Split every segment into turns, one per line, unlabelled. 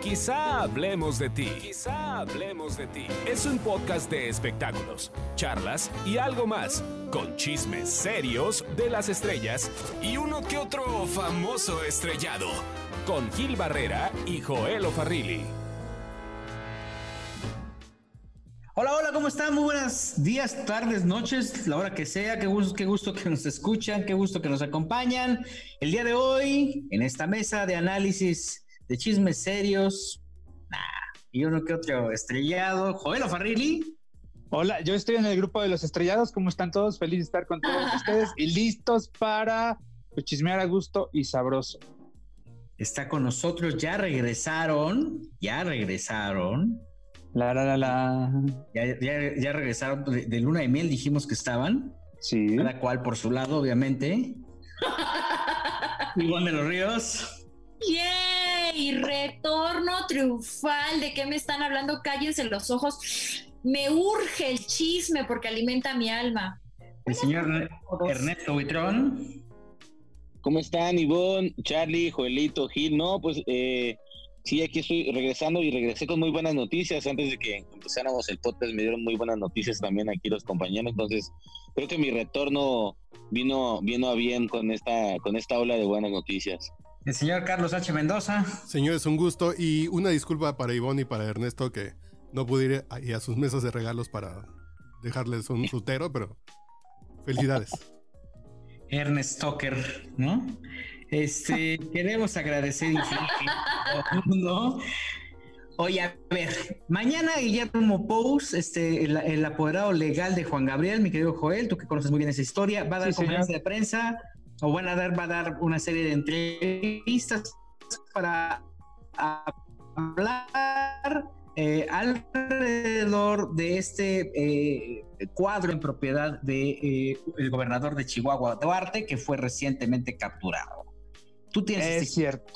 Quizá hablemos de ti. Quizá hablemos de ti. Es un podcast de espectáculos, charlas y algo más, con chismes serios de las estrellas y uno que otro famoso estrellado, con Gil Barrera y Joel Farrilli.
Hola, hola, ¿cómo están? Muy buenos días, tardes, noches, la hora que sea. Qué gusto, qué gusto que nos escuchan, qué gusto que nos acompañan. El día de hoy, en esta mesa de análisis de chismes serios, nah, y uno que otro estrellado. Joel Farrilli.
Hola, yo estoy en el grupo de los estrellados. ¿Cómo están todos? Feliz de estar con todos ustedes y listos para chismear a gusto y sabroso.
Está con nosotros, ya regresaron, ya regresaron
la, la, la, la.
Ya, ya, ya regresaron de, luna de miel, dijimos que estaban.
Sí.
Cada cual por su lado, obviamente. Ivonne de los Ríos.
¡Yay! Retorno triunfal. ¿De qué me están hablando? Cállense los ojos. Me urge el chisme porque alimenta mi alma.
El señor Ernesto Buitrón.
¿Cómo están, Ivonne, Charlie, Joelito, Gil? No, pues eh, Sí, aquí estoy regresando y regresé con muy buenas noticias. Antes de que empezáramos el podcast me dieron muy buenas noticias también aquí los compañeros. Entonces, creo que mi retorno vino, vino a bien con esta, con esta ola de buenas noticias.
El señor Carlos H. Mendoza.
Señores, un gusto y una disculpa para Ivonne y para Ernesto que no pude ir a, a sus mesas de regalos para dejarles un frutero, pero felicidades.
Ernest Stoker, ¿no? Este, queremos agradecer mundo. Oye, a ver, mañana Guillermo Pous, este, el, apoderado legal de Juan Gabriel, mi querido Joel, tú que conoces muy bien esa historia, va a dar conferencia de prensa o van a dar, va a dar una serie de entrevistas para hablar eh, alrededor de este eh, cuadro en propiedad del de, eh, gobernador de Chihuahua, Duarte, que fue recientemente capturado.
Tú tienes. Es este cierto.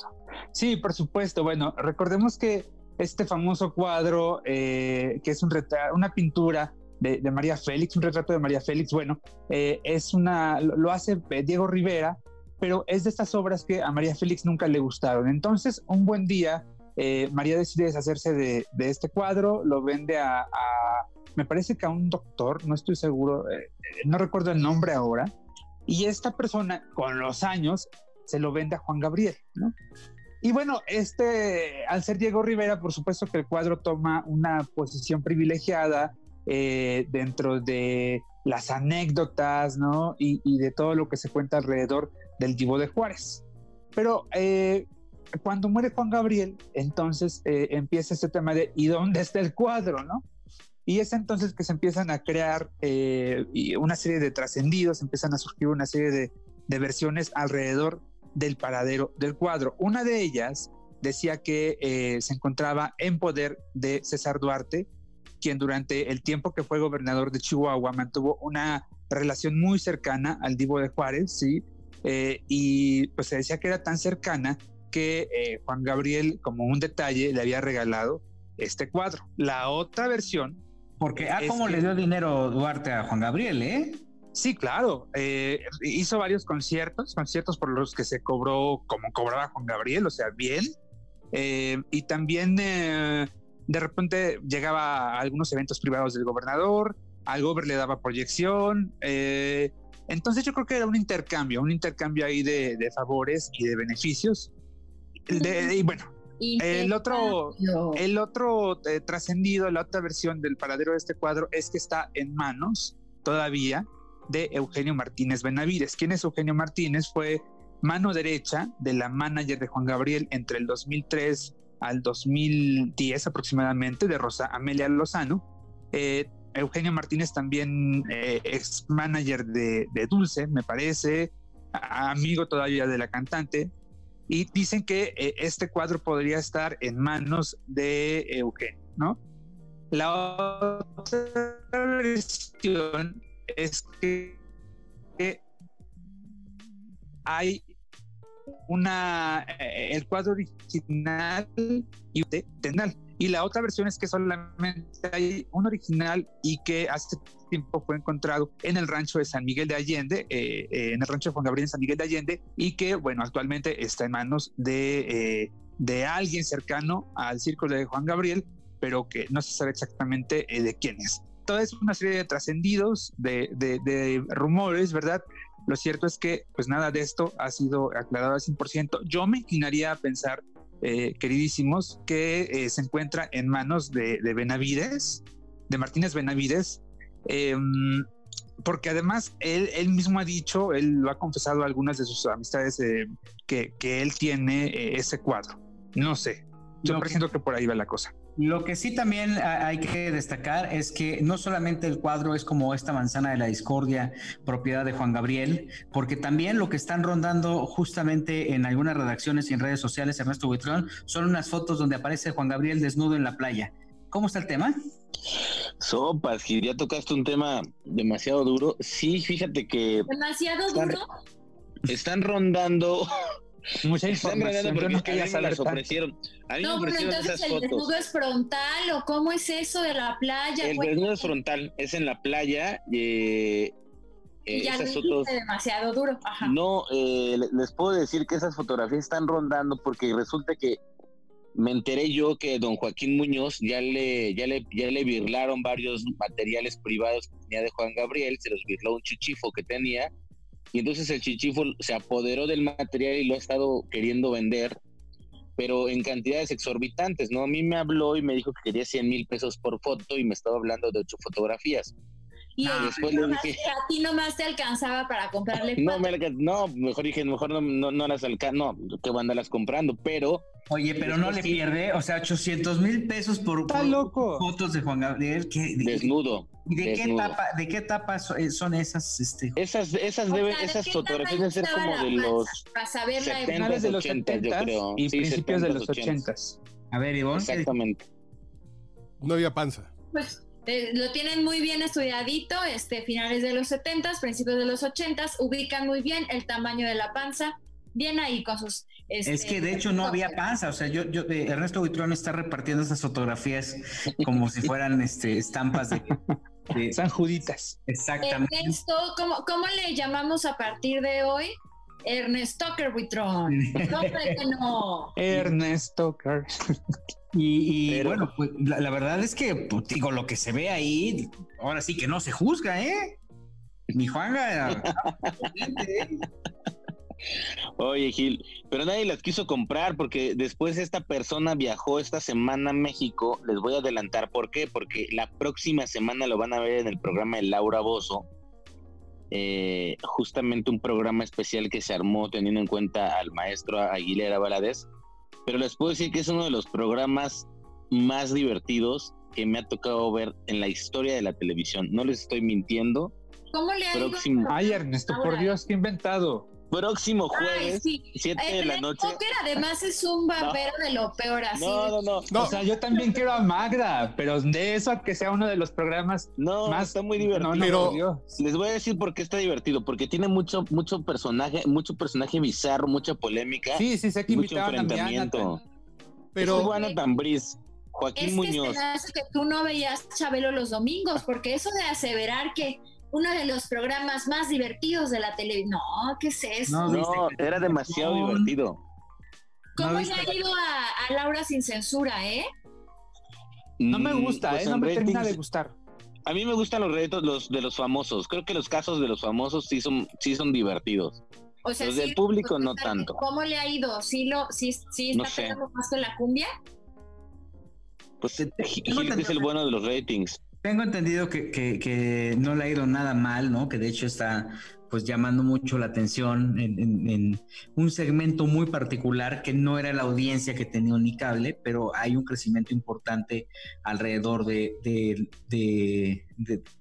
Sí, por supuesto. Bueno, recordemos que este famoso cuadro, que es un una pintura de, María Félix, un retrato de María Félix, bueno, es una, lo hace Diego Rivera, pero es de estas obras que a María Félix nunca le gustaron. Entonces, un buen día, eh, María decide deshacerse de, este cuadro, lo vende a, me parece que a un doctor, no estoy seguro, eh, eh, no recuerdo el nombre ahora, y esta persona con los años se lo vende a Juan Gabriel, ¿no? Y bueno, este, al ser Diego Rivera, por supuesto que el cuadro toma una posición privilegiada dentro de las anécdotas, ¿no? Y, de todo lo que se cuenta alrededor del Divo de Juárez. Pero cuando muere Juan Gabriel, entonces eh, empieza este tema de ¿y dónde está el cuadro? ¿no? Y es entonces que se empiezan a crear eh, una serie de trascendidos, empiezan a surgir una serie de, versiones alrededor del paradero del cuadro. Una de ellas decía que eh, se encontraba en poder de César Duarte, quien durante el tiempo que fue gobernador de Chihuahua mantuvo una relación muy cercana al Divo de Juárez, ¿sí? y pues se decía que era tan cercana que eh, Juan Gabriel, como un detalle, le había regalado este cuadro. La otra versión.
Porque, ah, ¿cómo le dio dinero Duarte a Juan Gabriel, eh?
Sí, claro. Eh, hizo varios conciertos, conciertos por los que se cobró como cobraba Juan Gabriel, o sea, bien. Eh, y también de repente llegaba a algunos eventos privados del gobernador, al gobernador le daba proyección. entonces yo creo que era un intercambio, un intercambio ahí de, de favores y de beneficios y bueno, el otro, el otro eh, trascendido, la otra versión del paradero de este cuadro es que está en manos todavía de Eugenio Martínez Benavides. ¿Quién es Eugenio Martínez? Fue mano derecha de la manager de Juan Gabriel entre el 2003 al 2010 aproximadamente, de Rosa Amelia Lozano. Eh, Eugenio Martínez también eh, es manager de, de Dulce, me parece, amigo todavía de la cantante, y dicen que eh, este cuadro podría estar en manos de Eugenio, ¿no? La otra versión es que, hay una eh, el cuadro original y tenal y la otra versión es que solamente hay un original y que hace tiempo fue encontrado en el rancho de San Miguel de Allende, eh, eh, en el rancho de Juan Gabriel en San Miguel de Allende, y que, bueno, actualmente está en manos de, eh, de alguien cercano al círculo de Juan Gabriel, pero que no se sabe exactamente eh, de quién es. Toda es una serie de trascendidos, de, de, rumores, ¿verdad? Lo cierto es que pues nada de esto ha sido aclarado al 100%. Yo me inclinaría a pensar, eh, queridísimos, que eh, se encuentra en manos de, de Benavides, de Martínez Benavides, em, porque además él, él, mismo ha dicho, él lo ha confesado a algunas de sus amistades que, que, él tiene ese cuadro. No sé, yo presiento que por ahí va la cosa.
Lo que sí también hay que destacar es que no solamente el cuadro es como esta manzana de la discordia, propiedad de Juan Gabriel, porque también lo que están rondando justamente en algunas redacciones y en redes sociales, Ernesto Buitrón, son unas fotos donde aparece Juan Gabriel desnudo en la playa. ¿Cómo está el tema?
Sopas, que ya tocaste un tema demasiado duro. Sí, fíjate que...
¿Demasiado duro?
Están rondando
Mucha información.
Porque no quería las ofrecieron. A mí
no,
me
pero entonces el desnudo es frontal o cómo es eso de la playa.
El desnudo es frontal, es en la playa. Eh,
y ya esas fotos... demasiado duro. Ajá.
No, eh, les puedo decir que esas fotografías están rondando porque resulta que me enteré yo que don Joaquín Muñoz ya le, ya le, ya le birlaron varios materiales privados que tenía de Juan Gabriel, se los birló un chichifo que tenía y entonces el chichifo se apoderó del material y lo ha estado queriendo vender, pero en cantidades exorbitantes, ¿no? A mí me habló y me dijo que quería 100 mil pesos por foto y me estaba hablando de ocho fotografías.
Y después le dije, a ti nomás te alcanzaba para comprarle.
No, no, mejor dije, mejor no, no, no las alcanza, no, que van a las comprando, pero
Oye, pero no le pierde, o sea, 800 mil pesos por, fotos de Juan Gabriel.
Desnudo.
¿Y de qué etapa, de qué etapa eh, son esas? Este?
Esas, esas deben, esas fotografías deben ser como de los
para saber
70, de los 80, yo creo.
Y principios de los 80.
A ver, Ivonne.
Exactamente.
No había panza.
Pues eh, lo tienen muy bien estudiadito, este, finales de los 70, principios de los 80, ubican muy bien el tamaño de la panza, bien ahí con sus...
es este, que de hecho no había panza, o sea, yo, yo eh, Ernesto Buitrón está repartiendo esas fotografías como si fueran este, estampas de...
San Juditas.
Exactamente.
Ernesto, ¿cómo, ¿cómo le llamamos a partir de hoy? Ernest Tucker Buitrón. no.
Ernest Tucker.
Y, bueno, pues la, verdad es que, pues, digo, lo que se ve ahí, ahora sí que no se juzga, ¿eh? Mi Juanga.
Oye, Gil, pero nadie las quiso comprar porque después esta persona viajó esta semana a México. Les voy a adelantar por qué, porque la próxima semana lo van a ver en el programa de Laura Bozo. Eh, justamente un programa especial que se armó teniendo en cuenta al maestro Aguilera Valadez. Pero les puedo decir que es uno de los programas más divertidos que me ha tocado ver en la historia de la televisión. No les estoy mintiendo.
¿Cómo le ha
Próximo...
Ay, Ernesto, por Dios, qué inventado.
Próximo jueves, 7 de la noche.
Póker además es un barbero de lo peor así.
No, no, no,
O sea, yo también quiero a Magda, pero de eso a que sea uno de los programas
no,
más
está muy divertido. pero les voy a decir por qué está divertido, porque tiene mucho mucho personaje, mucho personaje bizarro, mucha polémica.
Sí, sí, sé que
mucho enfrentamiento.
Pero
es bueno Tambriz. Joaquín
es
Muñoz.
Que, que tú no veías Chabelo los domingos, porque eso de aseverar que uno de los programas más divertidos de la televisión. No, ¿qué es eso?
No, era demasiado divertido.
¿Cómo le ha ido a, Laura sin censura, eh?
No me gusta, pues ¿eh? No me termina de gustar.
A mí me gustan los retos los, de los famosos. Creo que los casos de los famosos sí son, sí son divertidos. O sea, los del público no tanto.
¿Cómo le ha ido? ¿Sí, lo, sí, sí está pegando más con la cumbia?
Pues es el bueno de los ratings.
Tengo entendido que, no le ha ido nada mal, ¿no? Que de hecho está pues llamando mucho la atención en, un segmento muy particular que no era la audiencia que tenía Unicable, pero hay un crecimiento importante alrededor de,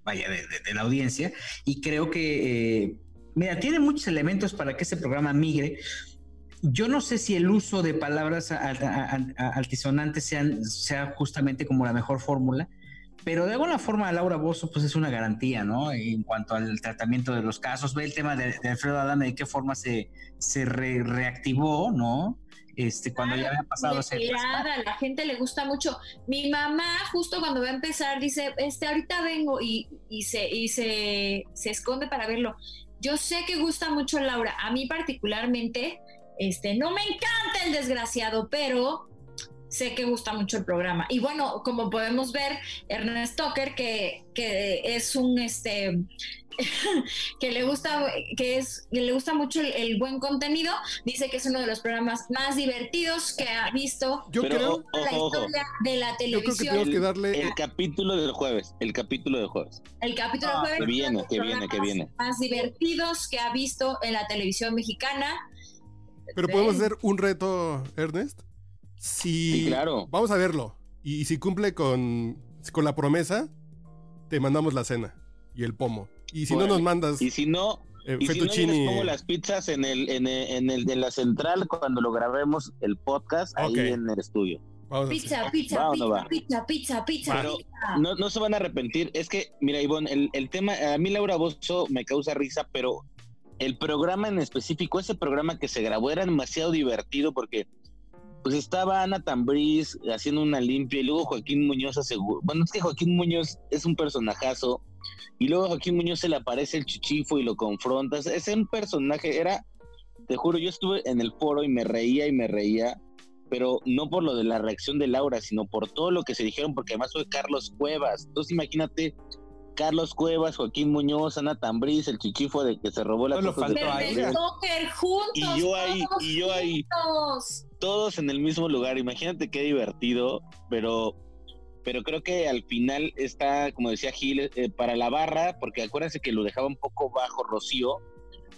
vaya, de, la audiencia y creo que, eh, mira, tiene muchos elementos para que ese programa migre. Yo no sé si el uso de palabras altisonantes sea justamente como la mejor fórmula, pero de alguna forma Laura Bozo pues es una garantía, ¿no? En cuanto al tratamiento de los casos, ve el tema de, Alfredo Adame, de qué forma se, se reactivó, ¿no? Este, cuando ya había pasado
ese a la gente le gusta mucho. Mi mamá, justo cuando va a empezar, dice, este, ahorita vengo y, y, se, y se, se esconde para verlo. Yo sé que gusta mucho Laura. A mí particularmente Este, no me encanta el desgraciado, pero sé que gusta mucho el programa. Y bueno, como podemos ver, Ernest Tucker, que, que es un este que le gusta que es que le gusta mucho el, buen contenido dice que es uno de los programas más divertidos que ha visto
yo creo
la historia de la televisión.
que darle
el capítulo del jueves el capítulo del jueves.
El capítulo del jueves
que viene que viene que viene.
más divertidos que ha visto en la televisión mexicana.
Pero podemos hacer un reto Ernest
sí, claro.
Vamos a verlo. Y, si cumple con, con la promesa, te mandamos la cena y el pomo. Y si no nos mandas.
Y si no. Eh, y si no, pongo las pizzas en el, en el, en el la central cuando lo grabemos el podcast ahí en el estudio.
pizza, pizza, pizza, pizza, pizza, pizza,
Pero No, no se van a arrepentir. Es que, mira, Ivonne, el, el tema, a mí Laura Bozo me causa risa, pero el programa en específico, ese programa que se grabó era demasiado divertido porque pues estaba Ana Tambriz haciendo una limpia y luego Joaquín Muñoz aseguró, bueno, es que Joaquín Muñoz es un personajazo y luego Joaquín Muñoz se le aparece el chichifo y lo confronta, es un personaje, era, te juro, yo estuve en el foro y me reía y me reía, pero no por lo de la reacción de Laura, sino por todo lo que se dijeron, porque además fue Carlos Cuevas, entonces imagínate Carlos Cuevas, Joaquín Muñoz, Ana Tambriz, el chichifo de que se robó la
juntos,
y yo ahí, y yo ahí, todos en el mismo lugar. Imagínate qué divertido, pero, pero creo que al final está, como decía Gil, eh, para la barra, porque acuérdense que lo dejaba un poco bajo Rocío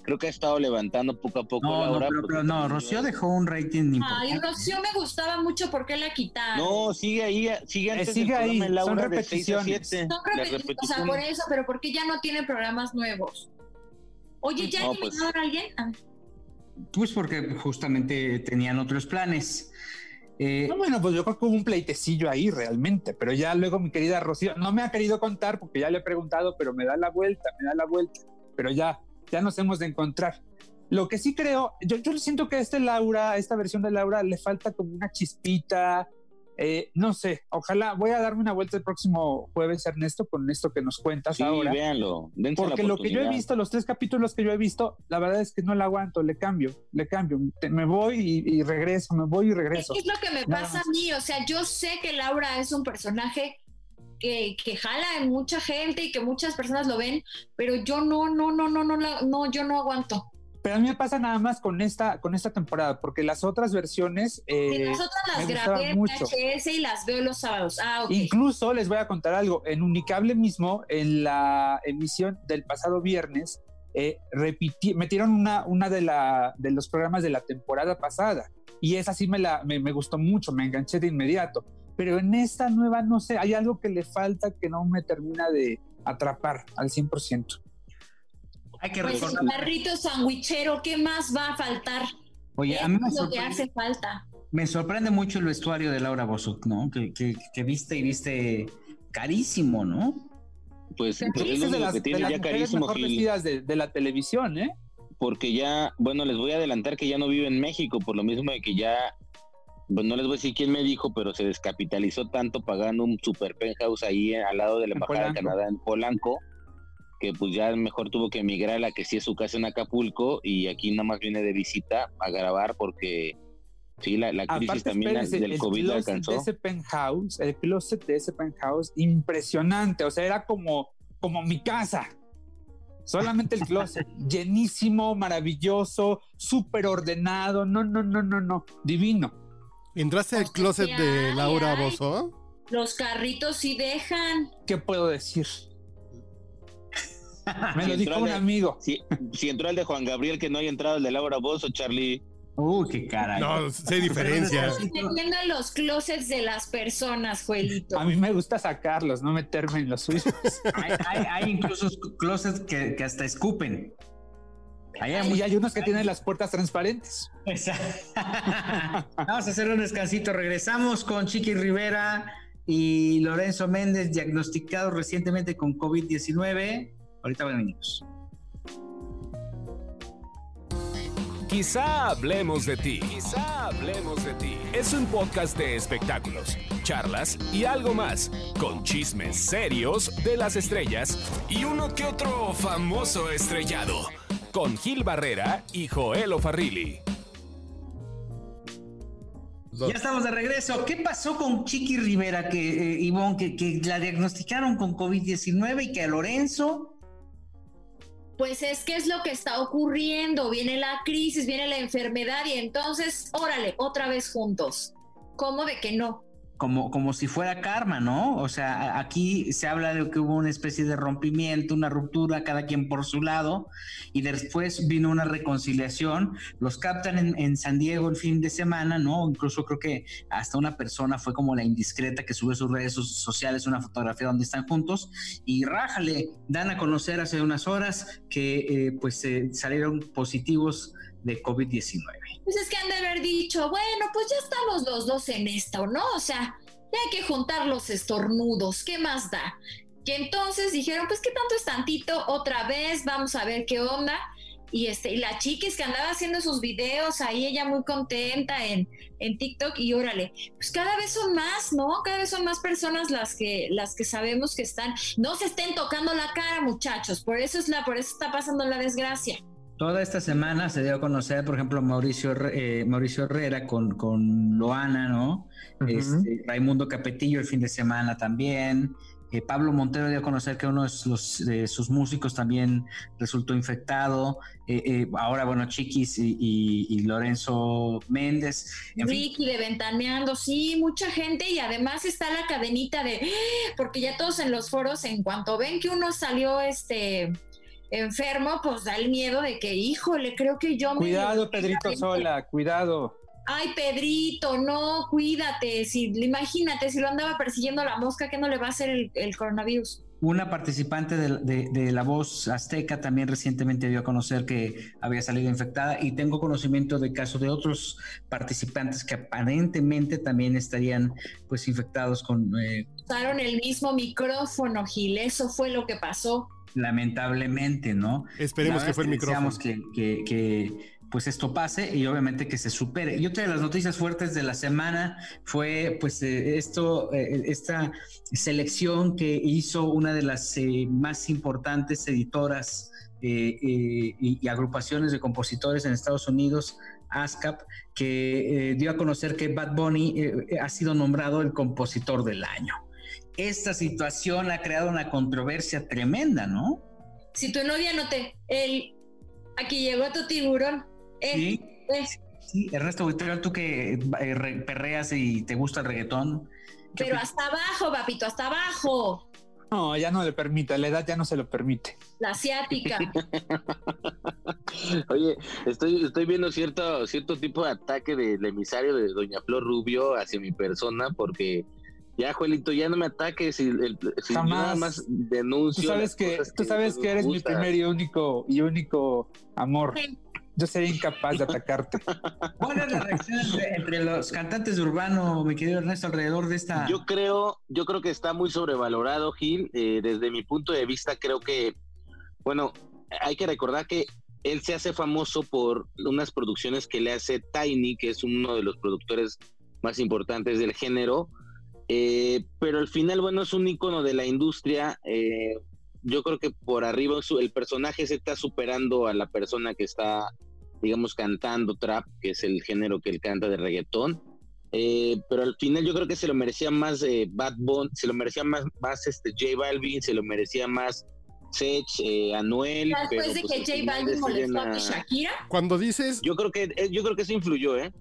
creo que ha estado levantando poco a poco
no,
la
hora. No, pero, no, Rocío dejó un rating
importante. Ay, Rocío me gustaba mucho porque la quitaron.
No, sigue ahí, sigue antes
eh, sigue ahí, son repeticiones.
Son repeticiones, o sea, por eso, pero ¿por qué ya no tiene programas nuevos? Oye, ¿ya no, pues, a alguien?
Pues porque justamente tenían otros planes.
Eh, no, bueno, pues yo creo que hubo un pleitecillo ahí realmente, pero ya luego mi querida Rocío no me ha querido contar porque ya le he preguntado, pero me da la vuelta, me da la vuelta, pero ya ya nos hemos de encontrar. Lo que sí creo, yo, yo siento que este Laura, a esta versión de Laura, le falta como una chispita, eh, no sé, ojalá voy a darme una vuelta el próximo jueves, Ernesto, con esto que nos cuentas
sí,
ahora.
véanlo,
Porque lo que yo he visto, los tres capítulos que yo he visto, la verdad es que no la aguanto, le cambio, le cambio, me voy y, regreso, me voy y regreso.
Es, lo que me pasa a mí, o sea, yo sé que Laura es un personaje que, que, jala en mucha gente y que muchas personas lo ven, pero yo no, no, no, no, no, no, yo no aguanto.
Pero a mí me pasa nada más con esta, con esta temporada, porque las otras versiones.
Eh, las otras las grabé en VHS y las veo los sábados. Ah,
Incluso les voy a contar algo. En Unicable mismo, en la emisión del pasado viernes, eh, metieron una, una de, la, de los programas de la temporada pasada. Y esa sí me, la, me, me gustó mucho, me enganché de inmediato pero en esta nueva, no sé, hay algo que le falta que no me termina de atrapar al 100%.
Hay que pues recordar. sandwichero, ¿qué más va a faltar?
Oye, a mí me
lo que hace falta.
Me sorprende mucho el vestuario de Laura Bosuk, ¿no? Que, que, viste y viste carísimo, ¿no?
Pues, pues es de las, que tiene ya carísimo,
de, de la televisión, ¿eh?
Porque ya, bueno, les voy a adelantar que ya no vive en México, por lo mismo de que ya pues no les voy a decir quién me dijo, pero se descapitalizó tanto pagando un super penthouse ahí al lado de la Embajada de Canadá en Polanco, que pues ya mejor tuvo que emigrar a la que sí es su casa en Acapulco y aquí nada más viene de visita a grabar porque sí, la, crisis también del COVID alcanzó.
De ese penthouse, el closet de ese penthouse, impresionante, o sea, era como, como mi casa. Solamente el closet, llenísimo, maravilloso, súper ordenado, no, no, no, no, no, divino.
¿Entraste al closet de Laura Bozo?
Los carritos sí dejan.
¿Qué puedo decir? Me lo dijo un amigo.
Si, entró el de Juan Gabriel, que no hay entrado el de Laura Bozo, Charlie.
Uy, qué caray.
No, sé diferencia.
Dependiendo los closets de las personas, Juelito.
A mí me gusta sacarlos, no meterme en los suyos.
hay, incluso closets que, que hasta escupen.
Hay, y hay unos que tienen las puertas transparentes.
Vamos a hacer un descansito. Regresamos con Chiqui Rivera y Lorenzo Méndez, diagnosticados recientemente con COVID-19. Ahorita venimos.
Quizá hablemos de ti. Quizá hablemos de ti. Es un podcast de espectáculos, charlas y algo más, con chismes serios de las estrellas y uno que otro famoso estrellado con Gil Barrera y Joel Farrilli.
Ya estamos de regreso. ¿Qué pasó con Chiqui Rivera, que eh, Ivonne, que, que la diagnosticaron con COVID-19 y que a Lorenzo
pues es que es lo que está ocurriendo, viene la crisis, viene la enfermedad y entonces, órale, otra vez juntos. ¿Cómo de que no?
Como, como si fuera karma, ¿no? O sea, aquí se habla de que hubo una especie de rompimiento, una ruptura, cada quien por su lado, y después vino una reconciliación. Los captan en, en San Diego el fin de semana, ¿no? Incluso creo que hasta una persona fue como la indiscreta que sube sus redes sociales una fotografía donde están juntos, y rájale, dan a conocer hace unas horas que eh, pues eh, salieron positivos de COVID-19.
Pues es que han de haber dicho, bueno, pues ya estamos los dos en esto, ¿no? O sea, ya hay que juntar los estornudos, ¿qué más da? Que entonces dijeron, pues qué tanto es tantito, otra vez, vamos a ver qué onda. Y, este, y la chiquis que andaba haciendo sus videos ahí, ella muy contenta en, en TikTok, y órale, pues cada vez son más, ¿no? Cada vez son más personas las que, las que sabemos que están, no se estén tocando la cara, muchachos, por eso es la, por eso está pasando la desgracia.
Toda esta semana se dio a conocer, por ejemplo, Mauricio, eh, Mauricio Herrera con, con Loana, ¿no? este, Raimundo Capetillo el fin de semana también. Eh, Pablo Montero dio a conocer que uno de, los, de sus músicos también resultó infectado. Eh, ahora, bueno, Chiquis y, Lorenzo Méndez.
Ricky de Ventaneando, sí, mucha gente y además está la cadenita de, porque ya todos en los foros, en cuanto ven que uno salió este enfermo, pues da el miedo de que, híjole, creo que yo
me... Cuidado, Pedrito Sola, cuidado.
Ay, Pedrito, no, cuídate. Si, imagínate, si lo andaba persiguiendo la mosca, ¿qué no le va a hacer el, coronavirus?
Una participante de, La Voz Azteca también recientemente dio a conocer que había salido infectada y tengo conocimiento de casos de otros participantes que aparentemente también estarían pues infectados con...
Eh... Usaron el mismo micrófono, Gil, eso fue lo que pasó
lamentablemente, ¿no?
Esperemos que fue el micrófono.
Que, que, que, pues esto pase y obviamente que se supere. Y otra de las noticias fuertes de la semana fue pues eh, esto, eh, esta selección que hizo una de las eh, más importantes editoras y, agrupaciones de compositores en Estados Unidos, ASCAP, que dio a conocer que Bad Bunny ha sido nombrado el compositor del año esta situación ha creado una controversia tremenda, ¿no?
Si tu novia no te... El, aquí llegó tu tiburón. Eh,
sí, eh. sí, Ernesto tú que eh, perreas y te gusta el reggaetón.
Pero hasta abajo, papito, hasta abajo.
No, ya no le permite, la edad ya no se lo permite.
La asiática.
Oye, estoy, estoy viendo cierto, cierto tipo de ataque del emisario de Doña Flor Rubio hacia mi persona porque ya, Juelito, ya no me ataques si, el, nada más denuncio.
Tú sabes que, tú sabes que eres mi primer y único y único amor. Yo sería incapaz de atacarte.
¿Cuál es la reacción entre, los cantantes de urbano, mi querido Ernesto, alrededor de esta?
Yo creo, yo creo que está muy sobrevalorado, Gil. Eh, desde mi punto de vista, creo que, bueno, hay que recordar que él se hace famoso por unas producciones que le hace Tiny, que es uno de los productores más importantes del género eh, pero al final, bueno, es un icono de la industria. Eh, yo creo que por arriba el personaje se está superando a la persona que está, digamos, cantando trap, que es el género que él canta de reggaetón. Eh, pero al final yo creo que se lo merecía más Bad Bunny, se lo merecía más, más este J Balvin, se lo merecía más Sech, Anuel.
Después de pues, que J Balvin molestó a Shakira.
Cuando dices.
Yo creo que yo creo que eso influyó, ¿eh?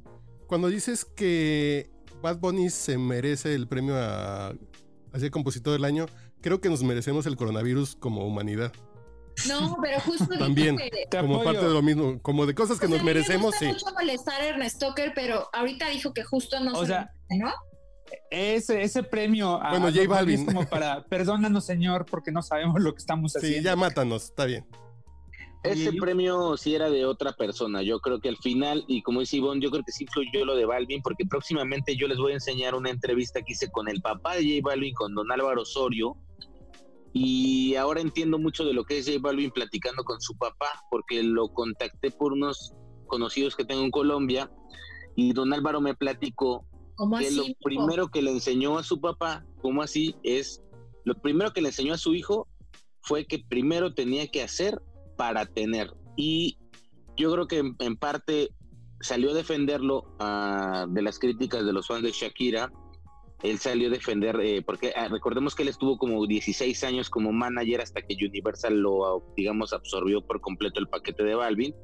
Cuando dices que Bad Bunny se merece el premio a, ser compositor del año. Creo que nos merecemos el coronavirus como humanidad.
No, pero justo
también como parte de lo mismo, como de cosas que nos merecemos,
sí. mucho molestar a Ernest Stoker, pero ahorita dijo que justo no
o sea, ¿no? Ese, ese premio
a bueno, J Balvin.
como para perdónanos, señor, porque no sabemos lo que estamos haciendo.
Sí, ya mátanos, está bien.
Ese premio sí era de otra persona. Yo creo que al final, y como dice Ivonne, yo creo que sí influyó lo de Balvin, porque próximamente yo les voy a enseñar una entrevista que hice con el papá de J Balvin, con don Álvaro Osorio. Y ahora entiendo mucho de lo que es J Balvin platicando con su papá, porque lo contacté por unos conocidos que tengo en Colombia. Y don Álvaro me platicó que lo primero que le enseñó a su papá, ¿cómo así? Es lo primero que le enseñó a su hijo fue que primero tenía que hacer para tener. Y yo creo que en, parte salió a defenderlo ah, de las críticas de los fans de Shakira. Él salió a defender, eh, porque ah, recordemos que él estuvo como 16 años como manager hasta que Universal lo, digamos, absorbió por completo el paquete de Balvin,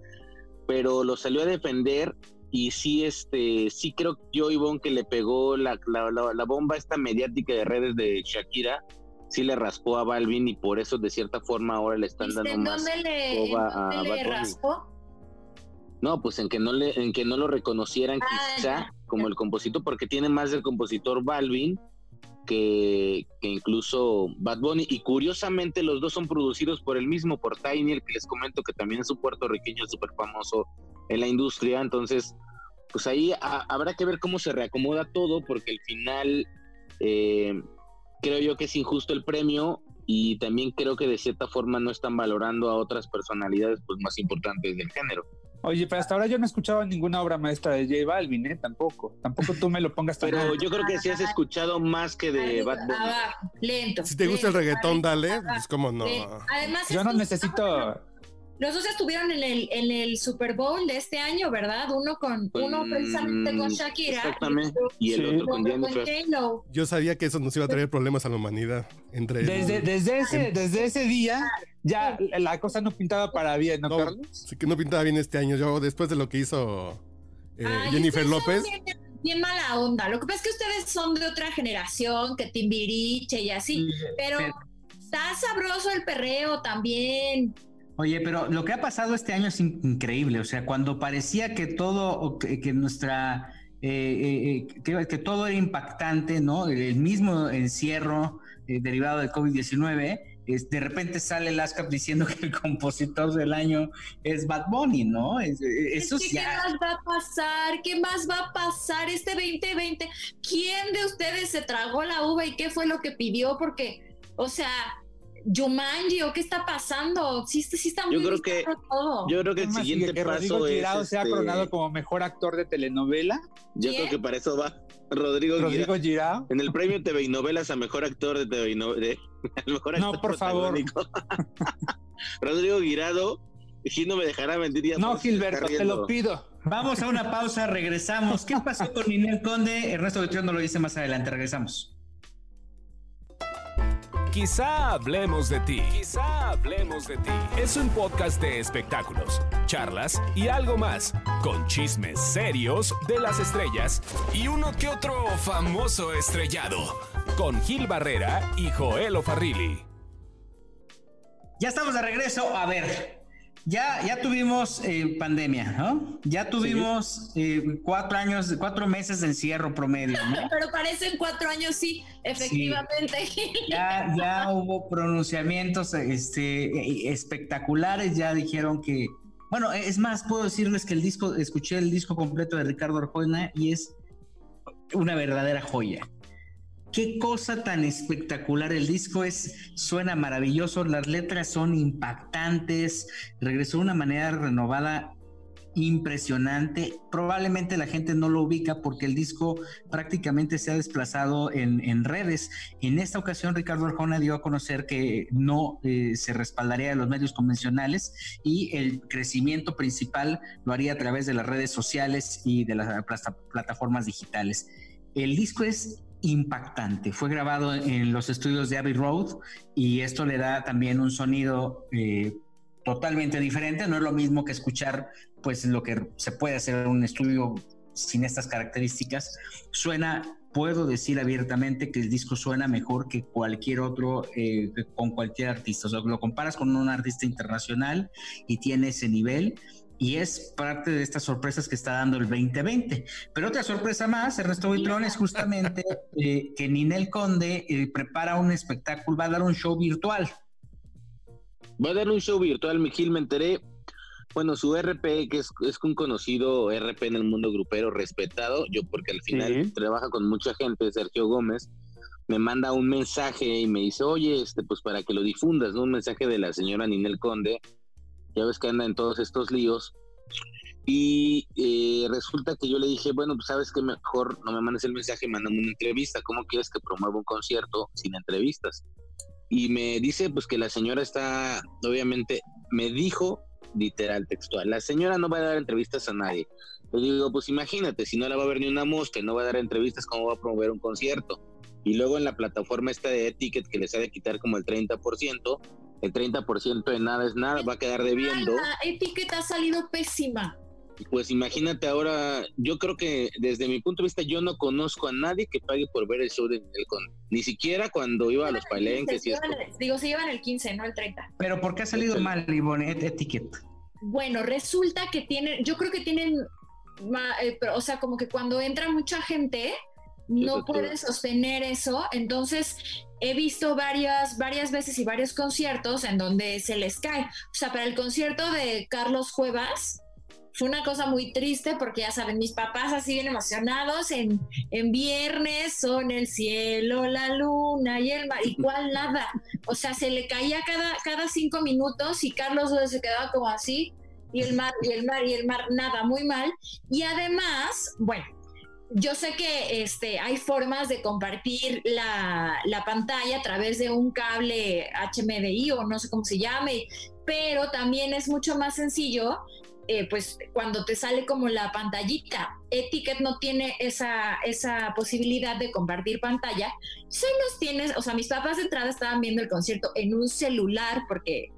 pero lo salió a defender y sí, este, sí creo yo, Ivonne, que le pegó la, la, bomba esta mediática de redes de Shakira, sí le raspó a Balvin y por eso de cierta forma ahora le están dando más
le, a le raspó?
No, pues en que no le, en que no lo reconocieran ah, quizá como el compositor, porque tiene más del compositor Balvin que, que, incluso Bad Bunny. Y curiosamente los dos son producidos por el mismo, por Tiny, el que les comento que también es un puertorriqueño súper famoso en la industria. Entonces, pues ahí habrá que ver cómo se reacomoda todo, porque al final eh, creo yo que es injusto el premio y también creo que de cierta forma no están valorando a otras personalidades pues más importantes del género.
Oye, pero hasta ahora yo no he escuchado ninguna obra maestra de J Balvin, ¿eh? Tampoco. Tampoco tú me lo pongas
tan Pero yo creo que sí has escuchado más que de Bad Bunny.
lento.
Si te gusta el reggaetón, dale. Pues como no.
Además,
yo no necesito
los dos estuvieron en el, en el Super Bowl de este año, ¿verdad? Uno con uno precisamente con Shakira.
Exactamente. Y el otro con Jennifer.
Yo sabía que eso nos iba a traer problemas a la humanidad. Entre
desde, desde, ese, desde ese día ya la cosa no pintaba para bien, ¿no, Carlos?
Sí que no pintaba bien este año. Yo después de lo que hizo eh, Jennifer López.
Bien, mala onda. Lo que pasa es que ustedes son de otra generación, que Timbiriche y así, pero está sabroso el perreo también.
Oye, pero lo que ha pasado este año es increíble. O sea, cuando parecía que todo, que, nuestra, eh, eh, eh, que, todo era impactante, ¿no? El, mismo encierro derivado del COVID-19, de repente sale ASCAP diciendo que el compositor del año es Bad Bunny, ¿no?
eso ¿Qué más va a pasar? ¿Qué más va a pasar este 2020? ¿Quién de ustedes se tragó la uva y qué fue lo que pidió? Porque, o sea, Jumanji o qué está pasando? Sí, sí está muy
yo creo que todo. Yo creo que el siguiente que paso Rodrigo
Girado se ha este coronado como mejor actor de telenovela.
Yo creo que para eso va Rodrigo,
Rodrigo Girado.
En el premio TV y novelas a mejor actor de TV y novelas.
No, por favor.
Rodrigo Girado, si no me dejará mentir.
no, Gilberto, te lo pido.
Vamos a una pausa, regresamos. ¿Qué pasó con Ninel Conde? Ernesto Vitrón nos lo dice más adelante, regresamos.
Quizá hablemos de ti. Quizá hablemos de ti. Es un podcast de espectáculos, charlas y algo más, con chismes serios de las estrellas y uno que otro famoso estrellado, con Gil Barrera y Joel O'Farrilli.
Ya estamos de regreso. A ver, ya, ya tuvimos eh, pandemia, ¿no? Ya tuvimos eh, cuatro años, cuatro meses de encierro promedio, ¿no?
Pero parecen cuatro años, sí, efectivamente.
Ya, ya hubo pronunciamientos este, espectaculares, ya dijeron que, bueno, es más, puedo decirles que el disco, escuché el disco completo de Ricardo Arjona y es una verdadera joya. Qué cosa tan espectacular. El disco es, suena maravilloso, las letras son impactantes, regresó de una manera renovada impresionante. Probablemente la gente no lo ubica porque el disco prácticamente se ha desplazado en, redes. En esta ocasión, Ricardo Arjona dio a conocer que no eh, se respaldaría de los medios convencionales y el crecimiento principal lo haría a través de las redes sociales y de las plataformas digitales. El disco es impactante. Fue grabado en los estudios de Abbey Road y esto le da también un sonido eh, totalmente diferente. No es lo mismo que escuchar pues lo que se puede hacer en un estudio sin estas características. Suena, puedo decir abiertamente que el disco suena mejor que cualquier otro, eh, con cualquier artista. O lo comparas con un artista internacional y tiene ese nivel y es parte de estas sorpresas que está dando el 2020. Pero otra sorpresa más, Ernesto Buitrón, es justamente eh, que Ninel Conde eh, prepara un espectáculo, va a dar un show virtual.
Va a dar un show virtual, Mijil, me enteré. Bueno, su RP, que es, es un conocido RP en el mundo grupero, respetado, yo porque al final trabaja con mucha gente, Sergio Gómez, me manda un mensaje y me dice, oye, este, pues para que lo difundas, ¿no? Un mensaje de la señora Ninel Conde, ya ves que anda en todos estos líos. Y eh, resulta que yo le dije, bueno, pues sabes que mejor no me mandes el mensaje, mándame una entrevista. ¿Cómo quieres que promueva un concierto sin entrevistas? Y me dice, pues que la señora está, obviamente, me dijo literal, textual. La señora no va a dar entrevistas a nadie. Le digo, pues imagínate, si no la va a ver ni una mosca no va a dar entrevistas, ¿cómo va a promover un concierto? Y luego en la plataforma esta de Ticket que les ha de quitar como el 30%, el 30% de nada es nada, va a quedar debiendo.
La etiqueta ha salido pésima.
Pues imagínate ahora, yo creo que desde mi punto de vista yo no conozco a nadie que pague por ver el show de Con, ni siquiera cuando iba a los palenques y esto.
Digo, se llevan el 15, no el 30.
Pero ¿por qué ha salido mal, Ivonne, Etiquet?
Bueno, resulta que tienen, yo creo que tienen, eh, o sea, como que cuando entra mucha gente, no pueden sostener eso, entonces he visto varias, varias veces y varios conciertos en donde se les cae. O sea, para el concierto de Carlos Cuevas, fue una cosa muy triste porque ya saben, mis papás así bien emocionados en, en viernes son el cielo, la luna y el mar, y cuál nada. O sea, se le caía cada, cada cinco minutos y Carlos se quedaba como así, y el mar, y el mar, y el mar, nada, muy mal. Y además, bueno, yo sé que este, hay formas de compartir la, la, pantalla a través de un cable HMDI o no sé cómo se llame, pero también es mucho más sencillo eh, pues cuando te sale como la pantallita, Etiquet no tiene esa, esa posibilidad de compartir pantalla, solo tienes, o sea, mis papás de entrada estaban viendo el concierto en un celular porque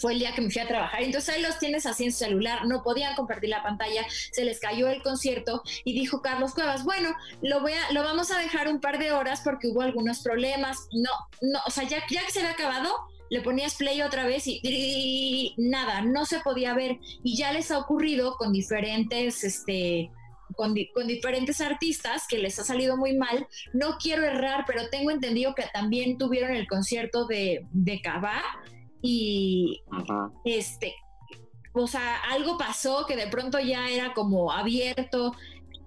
fue el día que me fui a trabajar. Entonces ahí los tienes así en su celular, no podían compartir la pantalla, se les cayó el concierto y dijo Carlos Cuevas, bueno, lo voy a, lo vamos a dejar un par de horas porque hubo algunos problemas. No, no, o sea, ya, ya que se había acabado, le ponías play otra vez y, nada, no se podía ver. Y ya les ha ocurrido con diferentes, este, con, diferentes artistas que les ha salido muy mal. No quiero errar, pero tengo entendido que también tuvieron el concierto de, de Cabá y este, o sea, algo pasó que de pronto ya era como abierto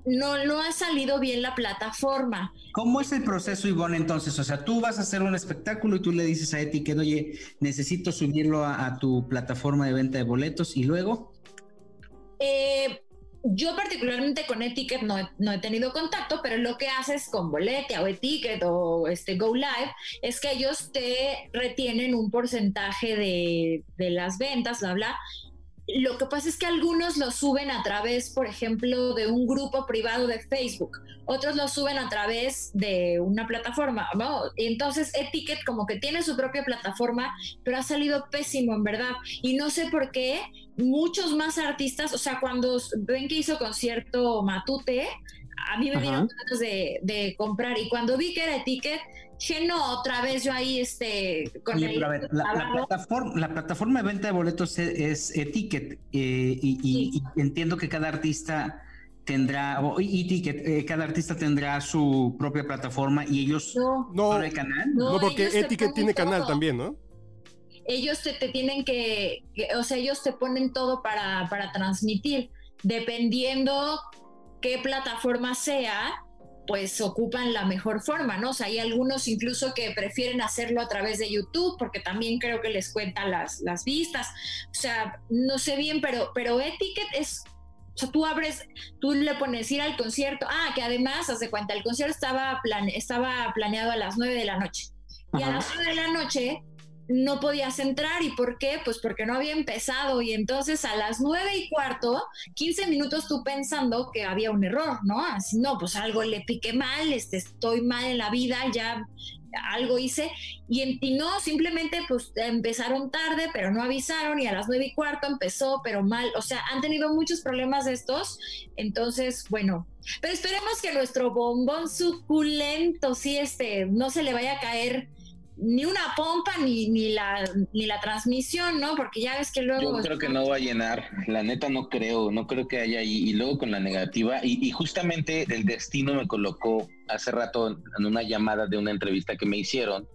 no, no ha salido bien la plataforma.
¿Cómo es el proceso, Ivonne, entonces? O sea, tú vas a hacer un espectáculo y tú le dices a Etiquet, oye, necesito subirlo a, tu plataforma de venta de boletos y luego...
Eh, yo particularmente con Etiquet no, no, he tenido contacto, pero lo que haces con Boletia o Etiquet o este Go Live es que ellos te retienen un porcentaje de, de las ventas, bla, bla, lo que pasa es que algunos lo suben a través, por ejemplo, de un grupo privado de Facebook, otros lo suben a través de una plataforma, ¿no? Y entonces Etiquet como que tiene su propia plataforma, pero ha salido pésimo, en verdad. Y no sé por qué muchos más artistas, o sea, cuando ven que hizo concierto Matute, a mí me dieron ganas de, de, comprar y cuando vi que era Etiquet, que no, otra vez yo ahí este
con la, plataforma, la plataforma de venta de boletos es, Etiquet eh, y, entiendo que cada artista tendrá o Etiquet, eh, cada artista tendrá su propia plataforma y ellos
no, no, el canal. No, porque Etiquet tiene canal también, ¿no?
Ellos te, te tienen que, o sea, ellos te ponen todo para, para transmitir, dependiendo qué plataforma sea, pues ocupan la mejor forma, ¿no? O sea, hay algunos incluso que prefieren hacerlo a través de YouTube porque también creo que les cuentan las, las vistas. O sea, no sé bien, pero, pero Etiquet es, o sea, tú abres, tú le pones ir al concierto, ah, que además, haz de cuenta, el concierto estaba, estaba planeado a las nueve de la noche. Y a las nueve de la noche no podías entrar. ¿Y por qué? Pues porque no había empezado. Y entonces a las nueve y cuarto, 15 minutos tú pensando que había un error, ¿no? Así, no, pues algo le piqué mal, este, estoy mal en la vida, ya algo hice. Y, y no, simplemente pues empezaron tarde, pero no avisaron. Y a las nueve y cuarto empezó, pero mal. O sea, han tenido muchos problemas estos. Entonces, bueno, pero esperemos que nuestro bombón suculento, sí, este, no se le vaya a caer ni una pompa ni, ni, la, ni la transmisión, ¿no? Porque ya ves que luego...
Yo creo que no va a llenar, la neta no creo, no creo que haya ahí. Y luego con la negativa, y, justamente el destino me colocó hace rato en una llamada de una entrevista que me hicieron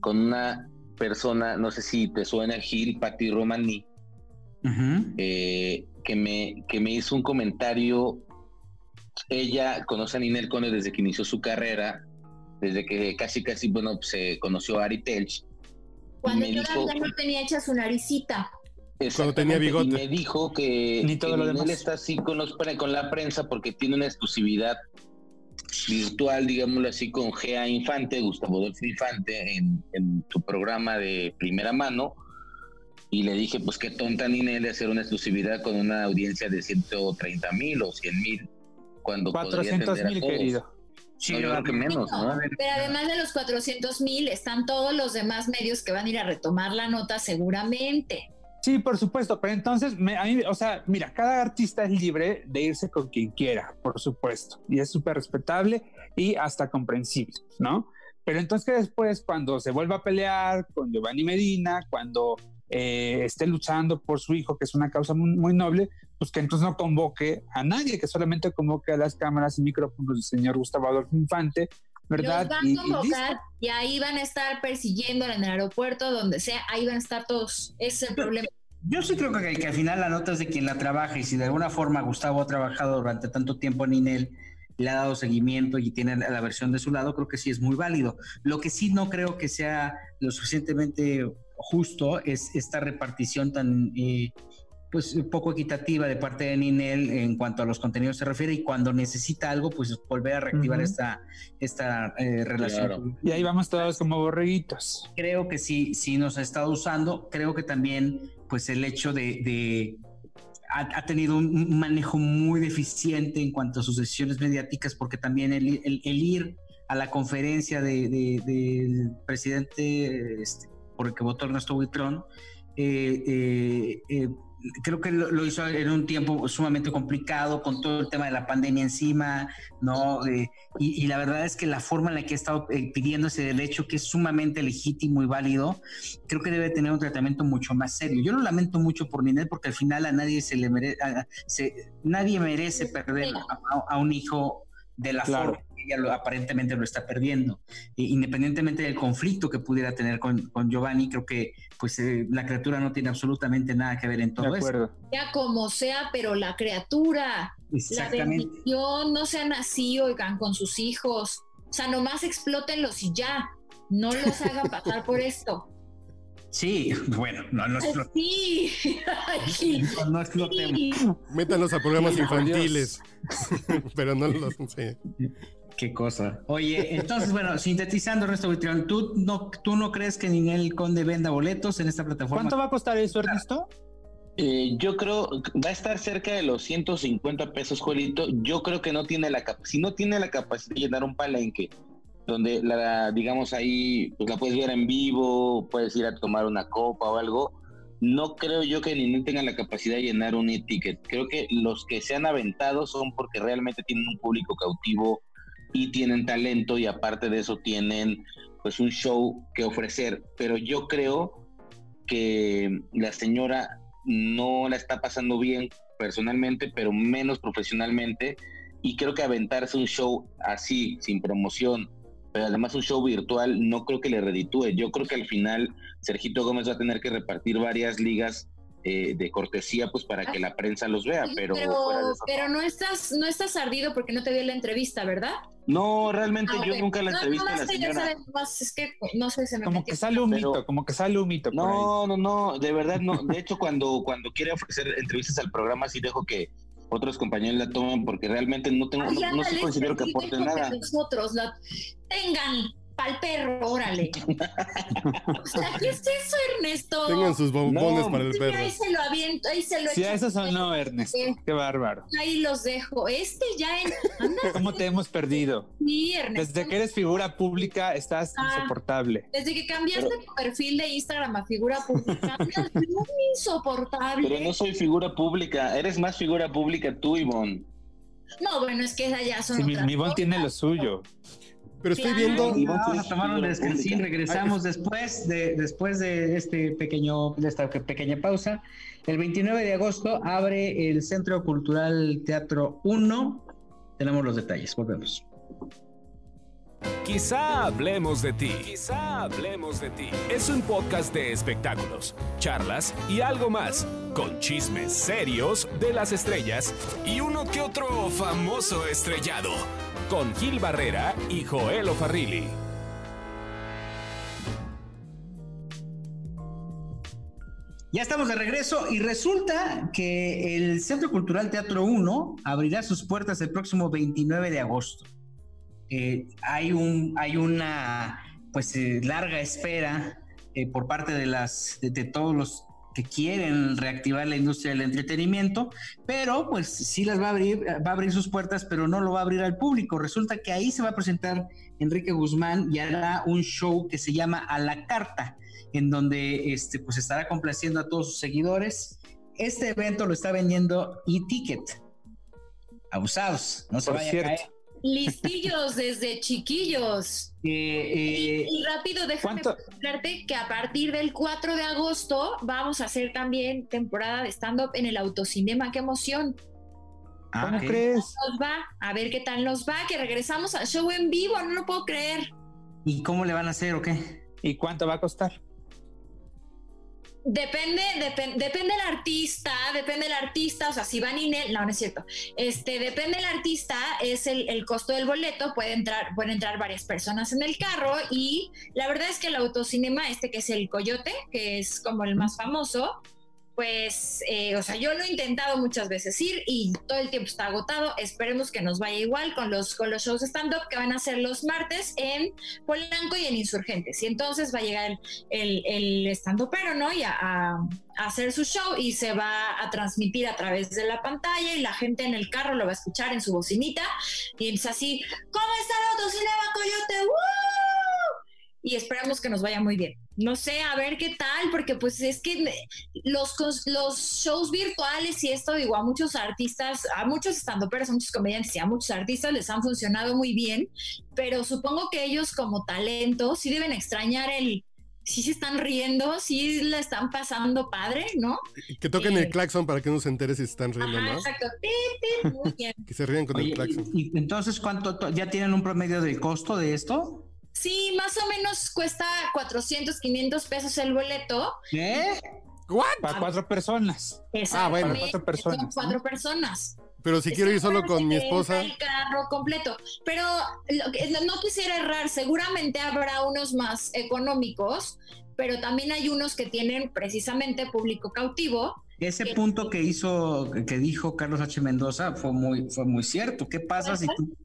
con una persona, no sé si te suena Gil, Patti Romani, eh, que, me, que me hizo un comentario. Ella conoce a Ninel Cone desde que inició su carrera desde que casi, casi, bueno, se conoció a Ari Telch.
Cuando yo no tenía hecha su naricita.
Cuando tenía bigote.
Y me dijo que, Ni todo lo él está así con, los, con la prensa porque tiene una exclusividad virtual, digámoslo así, con Gea Infante, Gustavo Adolfo Infante, en, en su programa de primera mano. y le dije, pues qué tonta Ninel de hacer una exclusividad con una audiencia de 130 mil o 100 mil, cuando
400 mil, querido.
Sí, no, que menos, ¿no?
Pero además de los 400 mil, están todos los demás medios que van a ir a retomar la nota seguramente.
Sí, por supuesto, pero entonces, a mí, o sea, mira, cada artista es libre de irse con quien quiera, por supuesto, y es súper respetable y hasta comprensible, ¿no? Pero entonces que después, cuando se vuelva a pelear con Giovanni Medina, cuando eh, esté luchando por su hijo, que es una causa muy, noble, pues que entonces no convoque a nadie, que solamente convoque a las cámaras y micrófonos del señor Gustavo Adolfo Infante, ¿verdad?
van a convocar y, ahí van a estar persiguiéndolo en el aeropuerto, donde sea, ahí van a estar todos. Ese es el problema.
Yo sí creo que, que, al final la nota es de quien la trabaja y si de alguna forma Gustavo ha trabajado durante tanto tiempo en INEL, le ha dado seguimiento y tiene la versión de su lado, creo que sí es muy válido. Lo que sí no creo que sea lo suficientemente justo es esta repartición tan eh, pues poco equitativa de parte de Ninel en cuanto a los contenidos se refiere y cuando necesita algo pues volver a reactivar esta esta eh, relación
y ahí vamos todos como borreguitos.
Creo que sí sí nos ha estado usando. Creo que también pues el hecho de, ha, tenido un manejo muy deficiente en cuanto a sus decisiones mediáticas porque también el, ir a la conferencia del presidente este, por el que votó Ernesto Buitrón, eh, eh, eh, creo que lo, hizo en un tiempo sumamente complicado con todo el tema de la pandemia encima, ¿no? y, la verdad es que la forma en la que ha estado pidiendo ese derecho, que es sumamente legítimo y válido, creo que debe tener un tratamiento mucho más serio. Yo lo lamento mucho por Ninel porque al final a nadie se le merece, nadie merece perder a, un hijo de la forma ella aparentemente lo está perdiendo. independientemente del conflicto que pudiera tener con, Giovanni, creo que pues eh, la criatura no tiene absolutamente nada que ver en todo esto.
Ya como sea, pero la criatura, la bendición, no sean así, oigan, con sus hijos. O sea, nomás explótenlos y ya. No los hagan pasar por esto.
Sí, bueno, no, no explotemos.
Sí,
no, no explotemos.
Métanos a programas infantiles, pero no los... sé.
Qué cosa. Oye, entonces, bueno, sintetizando, Ernesto Buitrón, ¿tú no, ¿tú no crees que Ninel Conde venda boletos en esta plataforma?
¿Cuánto va a costar eso, Ernesto?
Eh, yo creo va a estar cerca de los 150 pesos, Juelito. Yo creo que no tiene la si no tiene la capacidad de llenar un palenque, donde la, digamos ahí, pues la puedes ver en vivo, puedes ir a tomar una copa o algo. No creo yo que Ninel tenga la capacidad de llenar un e-ticket. Creo que los que se han aventado son porque realmente tienen un público cautivo y tienen talento y aparte de eso tienen pues un show que ofrecer. Pero yo creo que la señora no la está pasando bien personalmente, pero menos profesionalmente. Y creo que aventarse un show así, sin promoción, pero además un show virtual, no creo que le reditúe. Yo creo que al final Sergito Gómez va a tener que repartir varias ligas eh, de cortesía pues para que la prensa los vea, pero
pero, no estás no estás ardido porque no te dio la entrevista, ¿verdad?
No, realmente ah, yo nunca la entrevisté a la señora.
es que no sé, se me
como que sale un mito, como que sale un mito.
No, no, no, de verdad no. De hecho, cuando cuando quiere ofrecer entrevistas al programa sí dejo que otros compañeros la tomen porque realmente no tengo, no, se considero que aporte nada.
Nosotros la tengan pa'l perro, órale. o sea, ¿qué es eso, Ernesto?
Tengan sus bombones para el perro.
Ahí se lo aviento, ahí se lo
Sí, eso sonó, Ernesto. Qué bárbaro.
Ahí los dejo. Este ya en...
¿Cómo te hemos perdido?
Sí, Ernesto.
Desde que eres figura pública estás ah, insoportable.
Desde que cambiaste tu perfil de Instagram a figura pública, estás muy insoportable.
Pero no soy figura pública, eres más figura pública tú, Ivonne.
No, bueno, es que esa ya son
sí, mi, Ivonne tiene lo suyo.
Pero estoy viendo.
Vamos a tomar un descansín. Regresamos después de, después de este pequeño, de esta pequeña pausa. El 29 de agosto abre el Centro Cultural Teatro 1. Tenemos los detalles. Volvemos.
Quizá hablemos de ti. Quizá hablemos de ti. Es un podcast de espectáculos, charlas y algo más, con chismes serios de las estrellas y uno que otro famoso estrellado con Gil Barrera y Joel Farrilli.
Ya estamos de regreso y resulta que el Centro Cultural Teatro 1 abrirá sus puertas el próximo 29 de agosto. Eh, hay, un, hay una pues eh, larga espera eh, por parte de, las, de todos los que quieren reactivar la industria del entretenimiento, pero pues sí las va a abrir, va a abrir sus puertas, pero no lo va a abrir al público. Resulta que ahí se va a presentar Enrique Guzmán y hará un show que se llama A la Carta, en donde este, pues estará complaciendo a todos sus seguidores. Este evento lo está vendiendo e-ticket. Abusados, no se
Por
vaya
cierto.
a caer.
Listillos desde chiquillos.
Eh, eh,
Y rápido, déjame
¿Cuánto?
contarte que a partir del 4 de agosto vamos a hacer también temporada de stand-up en el autocinema. ¡Qué emoción!
ah,
¿Cómo crees?
Nos va, a ver qué tal nos va, que regresamos al show en vivo, no lo puedo creer.
¿Y cómo le van a hacer o qué?
¿Y cuánto va a costar?
Depende, depen- depende del artista, depende del artista, o sea, si van Inel, no, no es cierto. Este, depende del artista, es el, el costo del boleto, puede entrar, pueden entrar varias personas en el carro y la verdad es que el autocinema, este que es el Coyote, que es como el más famoso, pues, eh, o sea, yo lo he intentado muchas veces ir y todo el tiempo está agotado. Esperemos que nos vaya igual con los, con los shows de stand-up que van a ser los martes en Polanco y en Insurgentes. Y entonces va a llegar el, el, el stand-upero, ¿no? Y a, a- a hacer su show y se va a transmitir a través de la pantalla y la gente en el carro lo va a escuchar en su bocinita y es así, ¿cómo está el autocinema Coyote? ¡Woo! Y esperamos que nos vaya muy bien. No sé, a ver qué tal, porque pues es que los, los shows virtuales y esto, digo, a muchos artistas, a muchos estandoperos, a muchos comediantes y a muchos artistas les han funcionado muy bien, pero supongo que ellos como talento sí deben extrañar el, sí se están riendo, sí la están pasando padre, ¿no?
Que toquen
Eh.
el claxon para que no se entere si se están riendo,
Ajá,
¿no?
exacto. Muy bien.
Que se ríen con
Oye,
el claxon.
y, y entonces, ¿cuánto to- ya tienen un promedio del costo de esto?
Sí, más o menos cuesta 400, 500 pesos el boleto.
¿Qué?
¿What?
Para cuatro personas.
Ah, bueno.
Cuatro personas,
Son cuatro personas.
Pero si quiero ir solo con mi esposa,
El carro completo. Pero lo que- no quisiera errar, seguramente habrá unos más económicos, pero también hay unos que tienen precisamente público cautivo.
Ese punto que hizo, que dijo Carlos H. Mendoza fue muy, fue muy cierto. ¿Qué pasa si tú...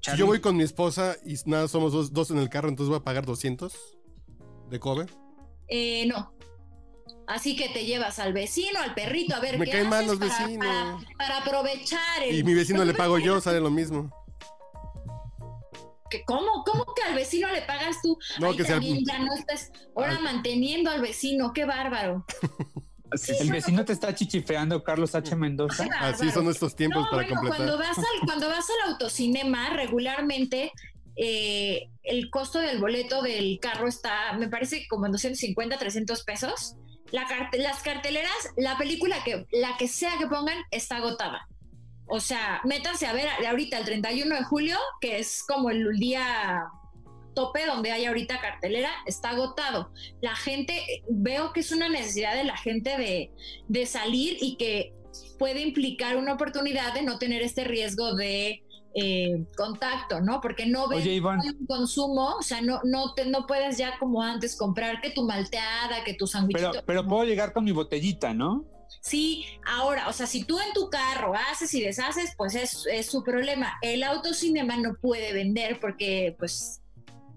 Si yo voy con mi esposa y nada, somos dos, dos en el carro, entonces voy a pagar 200 de cover.
Eh, no. Así que te llevas al vecino, al perrito, a ver
Me
qué
caen mal los
para-
vecinos.
Para, para aprovechar el...
Y mi vecino le pago yo, sale lo mismo.
¿Qué- ¿Cómo? ¿Cómo que al vecino le pagas tú?
No,
Ay,
que sea-
también ya no estás ahora
Ay.
manteniendo al vecino, qué bárbaro.
sí,
El vecino te está chichifeando, Carlos H. Mendoza.
Así son estos tiempos
No,
para
bueno, cuando
completar.
vas al, cuando vas al autocinema, regularmente eh, el costo del boleto del carro está, me parece como en 250, 300 pesos. La carte- las carteleras, la película que, la que sea que pongan, está agotada. O sea, métanse a ver ahorita el 31 de julio, que es como el día tope donde hay ahorita cartelera, está agotado. La gente, veo que es una necesidad de la gente de, de salir y que puede implicar una oportunidad de no tener este riesgo de eh, contacto, ¿no? Porque no ves
Oye, Iván,
un consumo, o sea, no, no, te, no puedes ya como antes comprar que tu malteada, que tu sándwichito.
pero, pero puedo llegar con mi botellita, ¿no?
Sí, ahora, o sea, si tú en tu carro haces y deshaces, pues es, es su problema. El autocinema no puede vender porque, pues,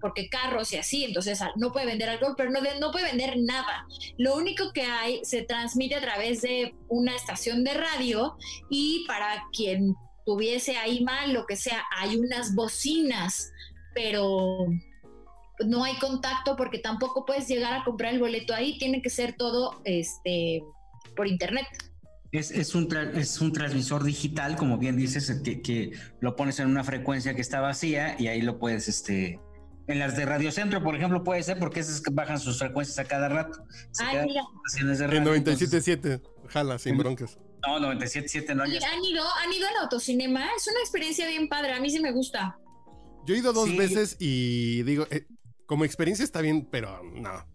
porque carros y así, entonces ah, no puede vender alcohol, pero no, no puede vender nada. Lo único que hay se transmite a través de una estación de radio y para quien tuviese ahí mal, lo que sea, hay unas bocinas, pero no hay contacto porque tampoco puedes llegar a comprar el boleto ahí, tiene que ser todo este por internet.
Es, es un es un transmisor digital, como bien dices, que, que lo pones en una frecuencia que está vacía y ahí lo puedes, este, en las de Radio Centro, por ejemplo, puede ser porque esas que bajan sus frecuencias a cada rato. Se
Ay, mira,
de
En
radio,
97.7, jala, sin
En-
broncas.
no, 97.7 no. ya-
han ido, han ido al autocinema, es una experiencia bien padre, a mí sí me gusta.
Yo he ido dos
Sí.
veces y digo, eh, como experiencia está bien, pero no.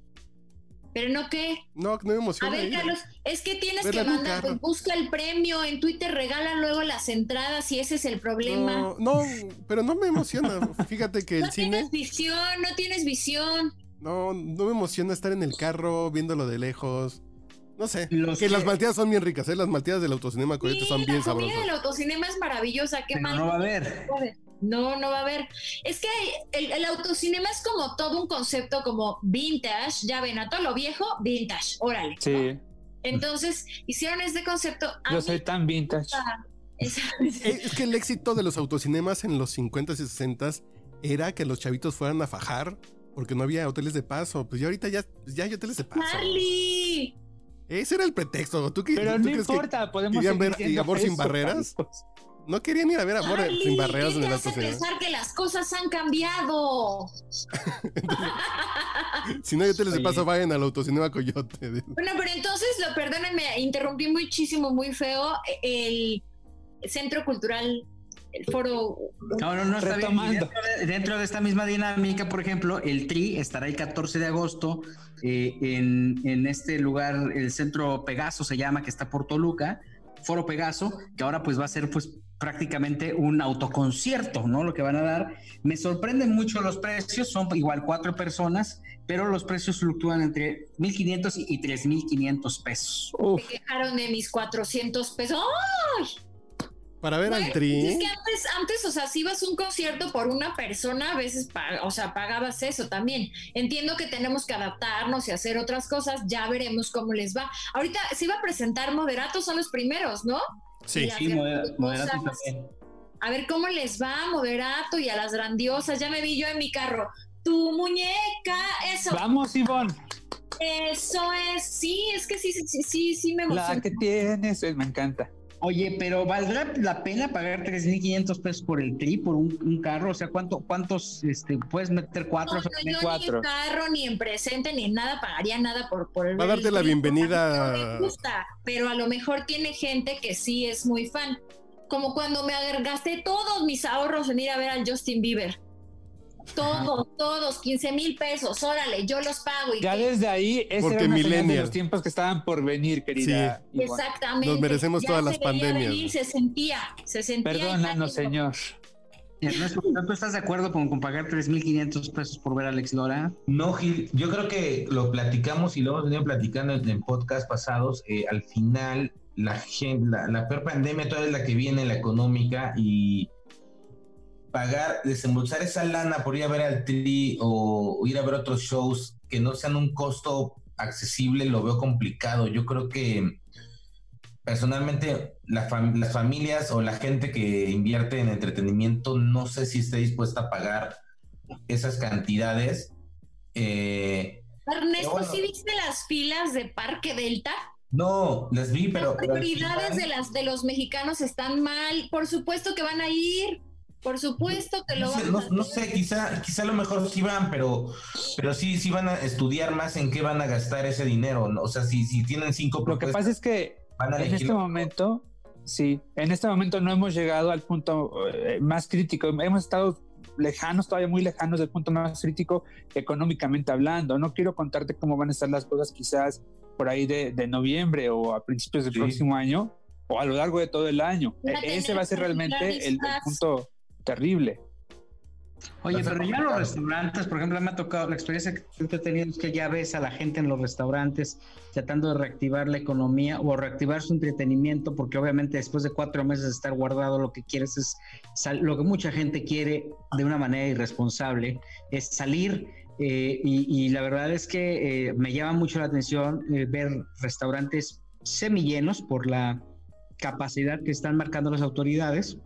Pero no que,
No, no me
a
emociona.
ver
ir.
Carlos, es que tienes
Verla
que mandar, pues, busca el premio, en Twitter regalan luego las entradas y ese es el problema.
No, no, pero no me emociona. Fíjate que
No
el cine,
tienes visión, no tienes visión.
no, no me emociona estar en el carro viéndolo de lejos. No sé.
Los
que,
que-
las malteadas son bien ricas, ¿eh? Las malteadas del autocinema Coyote
Sí,
son bien
la
sabrosas.
del autocinema es maravillosa, qué
Pero
mal.
no va a haber.
No, no va a haber. Es que el, el, autocinema es como todo un concepto como vintage, ya ven, a todo lo viejo, vintage, órale.
Sí.
Entonces, hicieron este concepto.
Yo soy tan vintage.
Es, es que el éxito de los autocinemas en los 50s y 60s era que los chavitos fueran a fajar porque no había hoteles de paso. Pues ya ahorita ya, ya hay hoteles de paso.
¡Charlie!
Ese era el pretexto. ¿Tú,
Pero
tú
no importa, podemos
querían ver Amor sin barreras? No querían ir a ver Amor
Charlie,
sin barreras
¿qué
en
te
el
hace pensar que las cosas han cambiado?
Si no hay hoteles de paso, vayan al autocinema Coyote.
Bueno, pero entonces, lo perdónenme, interrumpí muchísimo, muy feo el Centro Cultural, el foro.
No, no, no, está bien. De, dentro de esta misma dinámica, por ejemplo, el TRI estará el 14 de agosto eh, en, en este lugar, el Centro Pegaso se llama, que está por Toluca, Foro Pegaso, que ahora pues va a ser pues prácticamente un autoconcierto, ¿no? Lo que van a dar. Me sorprenden mucho los precios, son igual cuatro personas, pero los precios fluctúan entre 1.500 y 3.500 pesos.
Uf,
Se quejaron de mis 400 pesos. ¡Ay!
Para ver al tri.
es que antes, antes, o sea, si ibas a un concierto por una persona, a veces, o sea, pagabas eso también. Entiendo que tenemos que adaptarnos y hacer otras cosas, ya veremos cómo les va. Ahorita se iba a presentar Moderato, son los primeros, ¿no?
Sí.
Sí, moder- moderato también.
A ver cómo les va Moderato y a las grandiosas. Ya me vi yo en mi carro. Tu muñeca, eso,
vamos, Ivonne.
eso es, sí, es que sí, sí, sí, sí, sí me
La
emociona.
que tienes, eh, me encanta.
Oye, pero ¿valdrá la pena pagar 3.500 pesos por el tri, por un, un carro? O sea, ¿cuánto, ¿cuántos, este, puedes meter cuatro?
No, no, yo ni
cuatro.
en carro, ni en presente, ni en nada pagaría nada por, por el
Va a darte la bienvenida.
a mí no me gusta, pero a lo mejor tiene gente que sí es muy fan. Como cuando me gasté todos mis ahorros en ir a ver al Justin Bieber. Todos, todos, 15 mil pesos, órale, yo los pago. Y
Ya
que-
desde ahí, ese
Porque
era una de los tiempos que estaban por venir, querida. Ivonne.
Exactamente.
Nos merecemos
ya
todas
se
las pandemias.
venir, se sentía, se sentía.
Perdónanos, señor.
Ernesto, ¿tú estás de acuerdo con, con pagar 3.500 pesos por ver a Alex Lora?
No, Gil, yo creo que lo platicamos y lo hemos venido platicando en, en podcast pasados. eh, al final, la, gen- la, la peor pandemia todavía es la que viene, la económica, y pagar, desembolsar esa lana por ir a ver al Tri o, o ir a ver otros shows que no sean un costo accesible, lo veo complicado. Yo creo que personalmente la fam- las familias o la gente que invierte en entretenimiento no sé si esté dispuesta a pagar esas cantidades. Eh,
Ernesto,
bueno.
¿sí viste las filas de Parque Delta?
no, las vi, pero...
Las prioridades de las de los mexicanos están mal. Por supuesto que van a ir. Por supuesto que lo van
no,
a
no sé, quizá, quizá a lo mejor sí van, pero, pero sí, sí van a estudiar más en qué van a gastar ese dinero. ¿no? O sea, si, si tienen cinco
Lo que pasa es que
van a
en este momento, sí, en este momento no hemos llegado al punto eh, más crítico. Hemos estado lejanos, todavía muy lejanos del punto más crítico económicamente hablando. No quiero contarte cómo van a estar las cosas quizás por ahí de, de noviembre o a principios del
Sí.
próximo año o a lo largo de todo el año. E- Ese va a ser realmente el, el punto terrible.
Oye,
a
pero ya los restaurantes, por ejemplo, me ha tocado, la experiencia que he tenido es que ya ves a la gente en los restaurantes tratando de reactivar la economía o reactivar su entretenimiento, porque obviamente después de cuatro meses de estar guardado, lo que quieres es, sal- lo que mucha gente quiere de una manera irresponsable, es salir. eh, y, y la verdad es que eh, me llama mucho la atención eh, ver restaurantes semillenos por la capacidad que están marcando las autoridades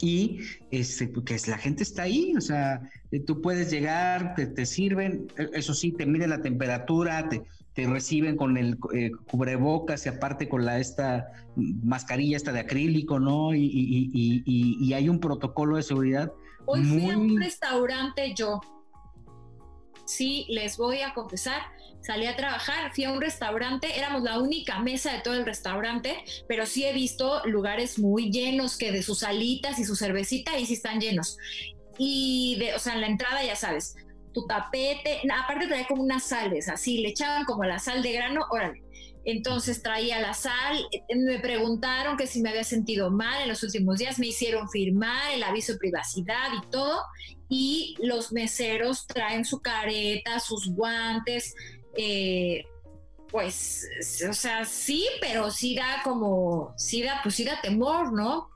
y este, porque es- la gente está ahí, o sea, eh, tú puedes llegar, te, te sirven, eh, eso sí, te miden la temperatura, te, te reciben con el eh, cubrebocas y aparte con la esta mascarilla esta de acrílico, ¿no? Y, y- y- y- hay un protocolo de seguridad.
Hoy fui a un restaurante yo. Sí, les voy a confesar. Salí a trabajar, fui a un restaurante, éramos la única mesa de todo el restaurante, pero sí he visto lugares muy llenos que de sus alitas y su cervecita ahí sí están llenos. Y de, o sea, en la entrada ya sabes, tu tapete, aparte traía como unas sales, así, le echaban como la sal de grano, órale. Entonces traía la sal, me preguntaron que si me había sentido mal en los últimos días, me hicieron firmar el aviso de privacidad y todo, y los meseros traen su careta, sus guantes, eh, pues, o sea, sí, pero sí da como, sí da, pues sí da temor, ¿no?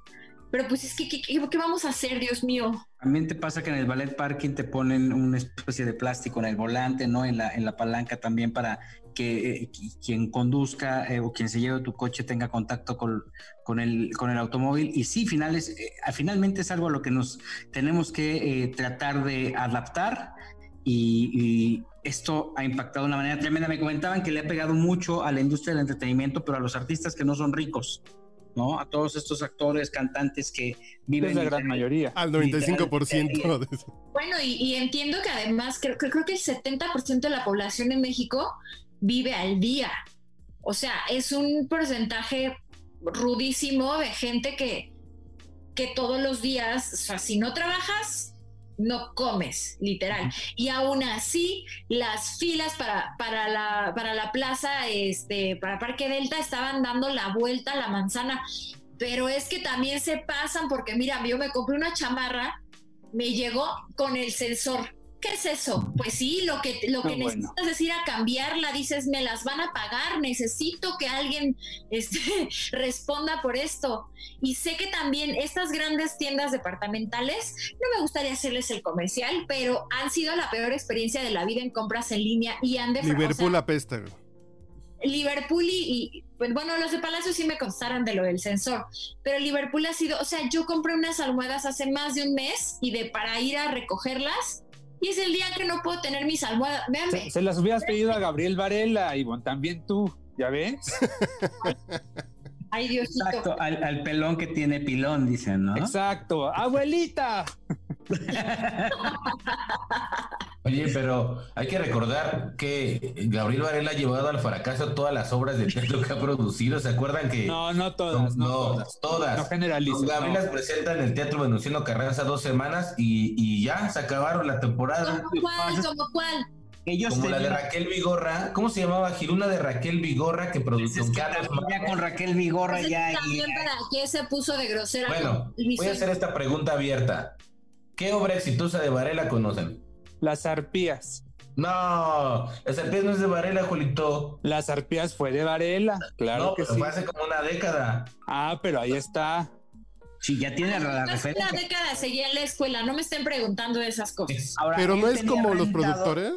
pero pues es que, ¿qué, qué, vamos a hacer, Dios mío?
También te pasa que en el ballet parking te ponen una especie de plástico en el volante, ¿no? En la, en la palanca también para que eh, quien conduzca eh, o quien se lleve tu coche tenga contacto con, con, el, con el automóvil. Y sí, finales, eh, finalmente es algo a lo que nos tenemos que tratar de adaptar y, esto ha impactado de una manera tremenda. Me comentaban que le ha pegado mucho a la industria del entretenimiento, pero a los artistas que no son ricos. ¿no? A todos estos actores, cantantes que viven.
Es la gran mayoría.
Al 95% de eso.
Bueno, y, entiendo que además creo, creo que el 70% de la población en México vive al día. O sea, es un porcentaje rudísimo de gente que, que todos los días, o sea, si no trabajas, no comes, literal. Y aún así, las filas para, para, la, para la plaza, este, para Parque Delta, estaban dando la vuelta a la manzana. Pero es que también se pasan porque, mira, yo me compré una chamarra, me llegó con el sensor ¿Qué es eso? Pues sí, lo que, lo que necesitas es ir a cambiarla, dices, me las van a pagar, necesito que alguien este, responda por esto. Y sé que también estas grandes tiendas departamentales, no me gustaría hacerles el comercial, pero han sido la peor experiencia de la vida en compras en línea y han
de Liverpool apesta.
Liverpool y, pues bueno, los de Palacio sí me constaron de lo del sensor, pero Liverpool ha sido, o sea, yo compré unas almohadas hace más de un mes y de para ir a recogerlas y es el día que no puedo tener mis almohadas.
Se, se, las hubieras pedido a Gabriel Varela, Ivonne, también tú, ¿ya ves?
Ay, Diosito.
Exacto, al, al, pelón que tiene pilón, dicen, ¿no?
Exacto, abuelita.
Oye, pero hay que recordar que Gabriel Varela ha llevado al fracaso todas las obras de teatro que ha producido. ¿Se acuerdan que?
No, no todas. No, todas.
todas.
No generalizas.
Gabriel las presenta en el Teatro Venustiano Carranza dos semanas y, y, ya se acabaron la temporada.
¿Cómo cuál? ¿Cómo cuál?
Ellos como la de Raquel Vigorra, ¿cómo se llamaba? Giruna de Raquel Vigorra que produjo
Carlos Ya con Raquel Vigorra pues ya.
También para qué se puso de grosera.
Bueno, voy a hacer esta pregunta abierta. ¿Qué obra exitosa de Varela conocen?
Las arpías.
No, las arpías no es de Varela, Julito.
Las arpías fue de Varela, claro
no,
que
sí. fue hace como una década.
Ah, pero ahí está.
Sí, ya tiene la referencia.
Una década seguía en la escuela, no me estén preguntando esas cosas.
pero no es como los productores,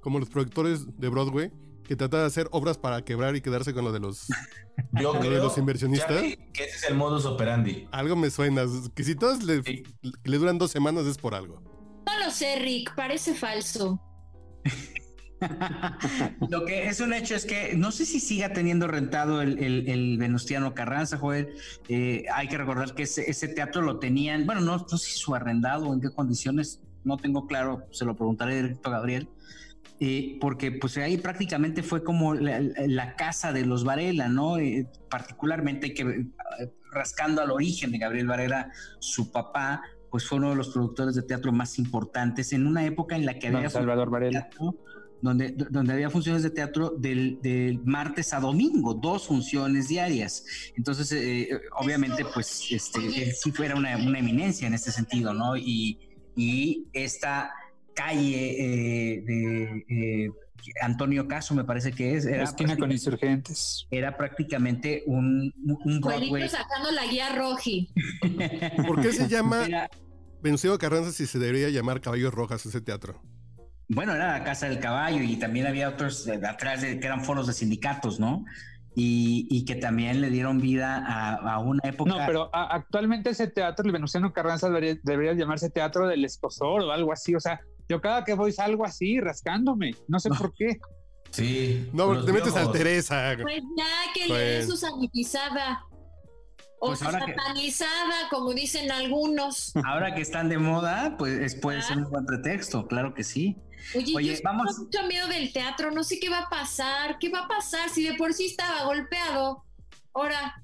como los productores de Broadway, que trata de hacer obras para quebrar y quedarse con lo de los,
Yo
de los inversionistas.
que ese es el modus operandi.
Algo me suena. Que si todos le, le duran dos semanas es por algo.
No lo sé, Rick, parece falso.
lo que es un hecho es que no sé si siga teniendo rentado el, el, Venustiano Carranza, Joel. Eh, hay que recordar que ese, teatro lo tenían, bueno, no, sé si su arrendado o en qué condiciones, no tengo claro, se lo preguntaré directo a Gabriel. Eh, porque pues ahí prácticamente fue como la, casa de los Varela, ¿no? Eh, particularmente que eh, rascando al origen de Gabriel Varela, su papá, pues fue uno de los productores de teatro más importantes en una época en la que había
Salvador Varela.
donde, donde había funciones de teatro del, martes a domingo, dos funciones diarias. Entonces, obviamente, pues este, sí fuera una, una, eminencia en este sentido, ¿no? Y, y esta calle eh, de eh, Antonio Caso, me parece que es.
Era esquina con insurgentes.
Era prácticamente un, un
Broadway. sacando la guía roji.
¿Por qué se llama Venustiano Carranza si se debería llamar Caballos Rojas ese teatro?
Bueno, era la Casa del Caballo y también había otros de atrás de, que eran foros de sindicatos, ¿no? Y, que también le dieron vida a, una época.
No, pero actualmente ese teatro, el Venustiano Carranza, debería, debería, llamarse Teatro del Esposor o algo así. O sea, yo cada que voy salgo así, rascándome. No sé por qué.
Sí.
No, te metes al Teresa.
Pues ya que le dé su sanitizada. O pues satanizada, como dicen algunos.
Ahora que están de moda, pues puede ser un buen pretexto, claro que sí.
Oye, Oye yo vamos. mucho miedo del teatro, no sé qué va a pasar, qué va a pasar si de por sí estaba golpeado. Ahora,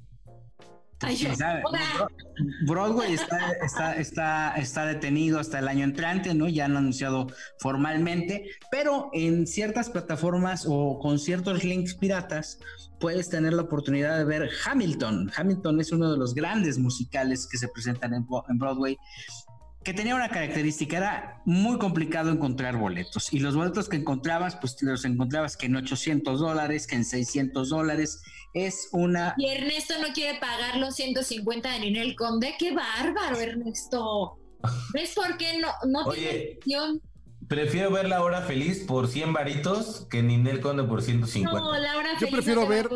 Broadway está, está, está, está, detenido hasta el año entrante, ¿no? Ya han anunciado formalmente, pero en ciertas plataformas o con ciertos links piratas puedes tener la oportunidad de ver Hamilton. Hamilton es uno de los grandes musicales que se presentan en, Broadway que tenía una característica, era muy complicado encontrar boletos y los boletos que encontrabas, pues los encontrabas que en 800 dólares, que en 600 dólares, es una...
Y Ernesto no quiere pagar los 150 de Ninel Conde, qué bárbaro Ernesto. ¿Ves por qué no, no
Oye, tiene Prefiero ver La Hora Feliz por 100 varitos que Ninel Conde por 150. No,
La Hora
Feliz yo prefiero ver,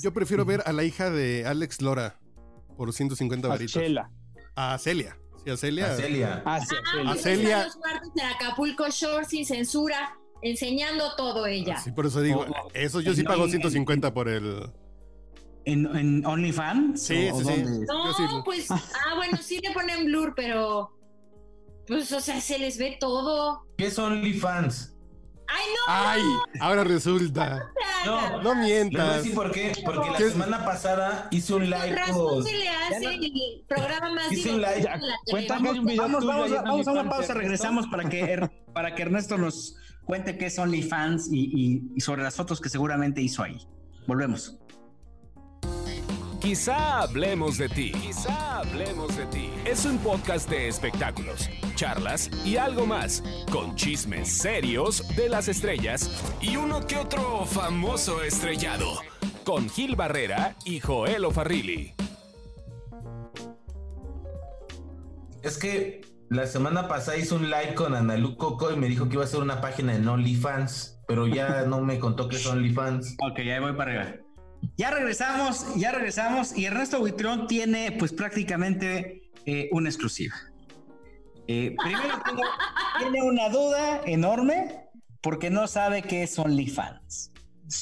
Yo prefiero ver a la hija de Alex Lora por 150 varitos. A Celia. A Celia. Sí, a Celia.
A Celia.
Ah, a Celia. los cuartos de Acapulco Shore sin censura, enseñando todo ella.
Ah, sí, por eso digo, eso yo sí pago 150 por el...
¿En, en OnlyFans?
Sí, sí, sí.
No, pues, ah, bueno, sí le ponen blur, pero pues, o sea, se les ve todo.
¿Qué son OnlyFans?
¡Ay, no!
¡Ay! Ahora resulta. No, no mientas.
No por qué. Porque la semana pasada hice un live.
Con... se le hace el programa más
Hice un live.
Cuéntame un video vamos, vamos, vamos a una pausa, regresamos para que, para que Ernesto nos cuente qué es OnlyFans y, y, y sobre las fotos que seguramente hizo ahí. Volvemos.
Quizá hablemos de ti. Quizá hablemos de ti. Es un podcast de espectáculos, charlas y algo más, con chismes serios de las estrellas y uno que otro famoso estrellado, con Gil Barrera y Joel O'Farrilli.
Es que la semana pasada hice un live con Analu Coco y me dijo que iba a hacer una página en OnlyFans, pero ya no me contó que es OnlyFans.
Ok, ya voy para arriba. Ya regresamos, ya regresamos y Ernesto Buitrón tiene pues prácticamente eh, una exclusiva. Eh, primero tiene una duda enorme porque no sabe qué es OnlyFans.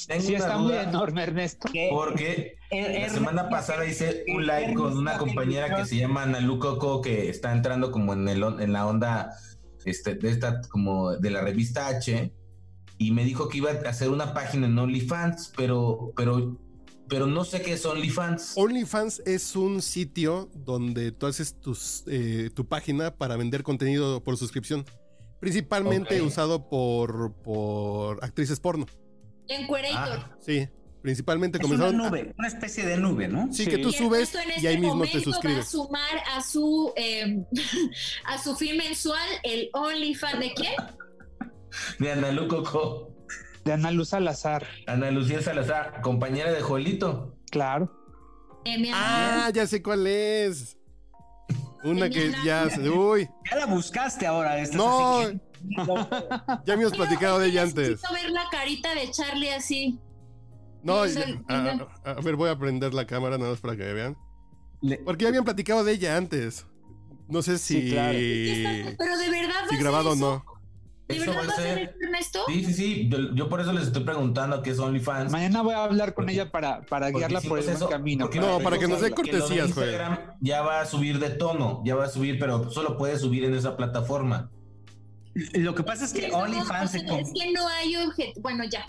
Tengo sí, está muy enorme, Ernesto.
Porque la semana pasada hice un live con una compañera que se llama Ana Coco que está entrando como en, el, en la onda este, de esta, como de la revista H, y me dijo que iba a hacer una página en OnlyFans, pero, pero pero no sé qué es OnlyFans.
OnlyFans es un sitio donde tú haces tus, eh, tu página para vender contenido por suscripción. Principalmente usado por, por actrices porno.
Encuerator.
Ah, sí, principalmente
es Una nube, una especie de nube, ¿no?
Sí, que tú subes y ahí este mismo te suscribes. Va a
sumar a su, eh, a su fin mensual el OnlyFans de quién?
De Ana Coco.
De Ana Luz Salazar.
Ana Lucía Salazar, compañera de Joelito.
Claro.
Eh,
ah, ya sé cuál es. Una que ya se. Uy.
Ya la buscaste ahora.
Esta, no. ya habíamos platicado de ella antes.
Necesito ver la carita de Charlie así.
No, a, ver, voy a prender la cámara nada más para que vean. Porque ya habían platicado de ella antes. No sé si.
Pero de verdad.
Si grabado o no.
¿De verdad va a ser
Ernesto? Sí, sí, sí. Yo, por eso les estoy preguntando qué es OnlyFans.
Mañana voy a hablar con ella para, para guiarla por el camino.
No, para que nos dé cortesías, güey.
Ya va a subir de tono, ya va a subir, pero solo puede subir en esa plataforma.
Lo que pasa es que OnlyFans...
es que no hay objeto. Bueno, ya.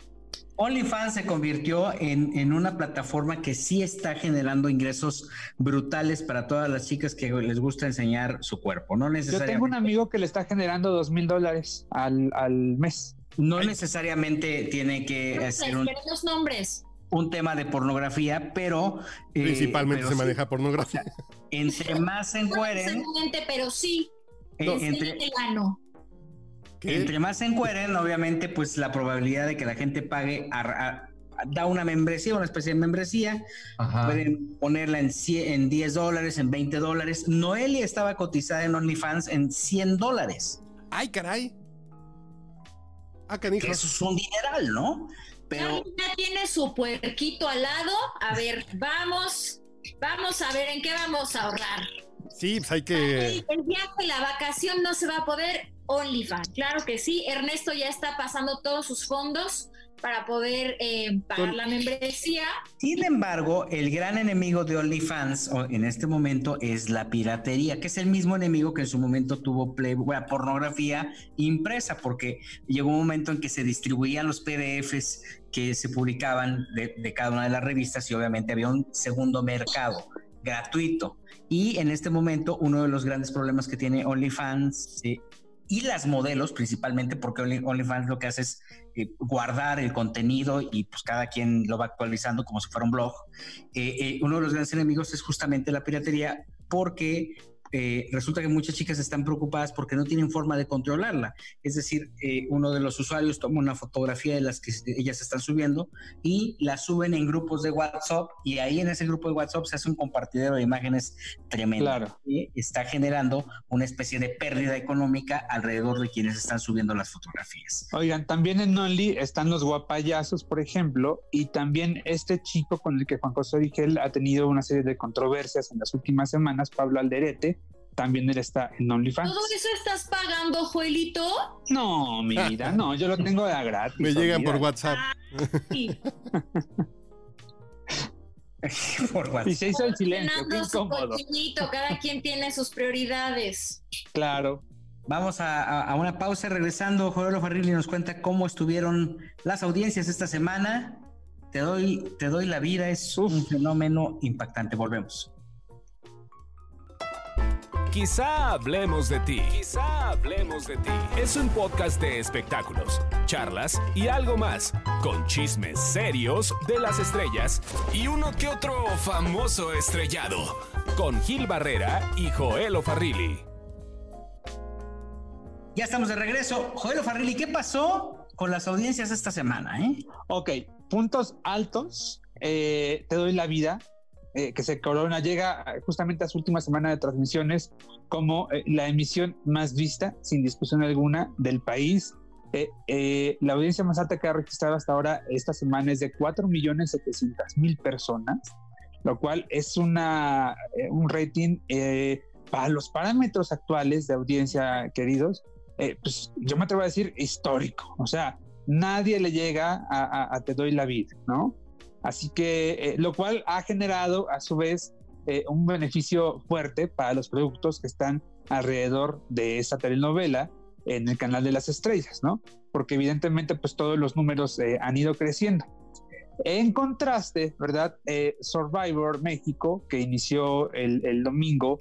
OnlyFans se convirtió en, una plataforma que sí está generando ingresos brutales para todas las chicas que les gusta enseñar su cuerpo. No necesariamente.
Yo tengo un amigo que le está generando dos mil dólares al, mes.
No necesariamente tiene que
ser un, nombres.
un tema de pornografía, pero
eh, principalmente se maneja pornografía.
entre más se encueren,
pero sí. Eh, entre,
Entre más se encueren, obviamente, pues la probabilidad de que la gente pague da una membresía, una especie de membresía. Pueden ponerla en, en 10 dólares, en 20 dólares. Noelia estaba cotizada en OnlyFans en 100 dólares.
¡Ay, caray!
Ah, Eso es un dineral, ¿no?
Pero. Ya tiene su puerquito al lado. A ver, vamos. Vamos a ver en qué vamos a ahorrar.
Sí, pues hay que.
El viaje, la vacación no se va a poder. OnlyFans, claro que sí. Ernesto ya está pasando todos sus fondos para poder eh, pagar la membresía.
Sin embargo, el gran enemigo de OnlyFans en este momento es la piratería, que es el mismo enemigo que en su momento tuvo Play, pornografía impresa, porque llegó un momento en que se distribuían los PDFs que se publicaban de, de cada una de las revistas y obviamente había un segundo mercado gratuito. Y en este momento, uno de los grandes problemas que tiene OnlyFans eh, y las modelos, principalmente porque OnlyFans lo que hace es eh, guardar el contenido y pues cada quien lo va actualizando como si fuera un blog. Eh, uno de los grandes enemigos es justamente la piratería porque eh, resulta que muchas chicas están preocupadas porque no tienen forma de controlarla. Es decir, eh, uno de los usuarios toma una fotografía de las que ellas están subiendo y la suben en grupos de WhatsApp y ahí en ese grupo de WhatsApp se hace un compartidero de imágenes tremendo.
Claro.
Y está generando una especie de pérdida económica alrededor de quienes están subiendo las fotografías.
Oigan, también en Only están los guapayazos, por ejemplo, y también este chico con el que Juan José Rigel ha tenido una serie de controversias en las últimas semanas, Pablo Alderete, también él está en OnlyFans.
¿Todo eso estás pagando, Joelito?
No, mi vida, no, yo lo tengo de gratis.
Me llegan por WhatsApp.
Sí.
Por WhatsApp.
Y se hizo el silencio, qué incómodo.
cochinito, cada quien tiene sus prioridades.
Claro.
Vamos a, a- a una pausa. Regresando, Joel Farrilli nos cuenta cómo estuvieron las audiencias esta semana. Te doy, te doy la vida, es un fenómeno impactante. Volvemos.
Quizá hablemos de ti. Quizá hablemos de ti. Es un podcast de espectáculos, charlas y algo más, con chismes serios de las estrellas y uno que otro famoso estrellado, con Gil Barrera y Joel Farrilli.
Ya estamos de regreso. Joel Farrilli, ¿qué pasó con las audiencias esta semana? eh?
Ok, puntos altos. eh, te doy la vida. Eh, que se corona, llega justamente a su última semana de transmisiones como eh, la emisión más vista, sin discusión alguna, del país. Eh, la audiencia más alta que ha registrado hasta ahora esta semana es de 4.700.000 personas, lo cual es una, un rating para los parámetros actuales de audiencia, queridos, pues yo me atrevo a decir histórico. O sea, nadie le llega a- a Te doy la vida, ¿no? Así que, eh, lo cual ha generado a su vez eh, un beneficio fuerte para los productos que están alrededor de esta telenovela en el canal de las estrellas, ¿no? Porque evidentemente pues todos los números eh, han ido creciendo. En contraste, ¿verdad? Survivor México, que inició el, el domingo,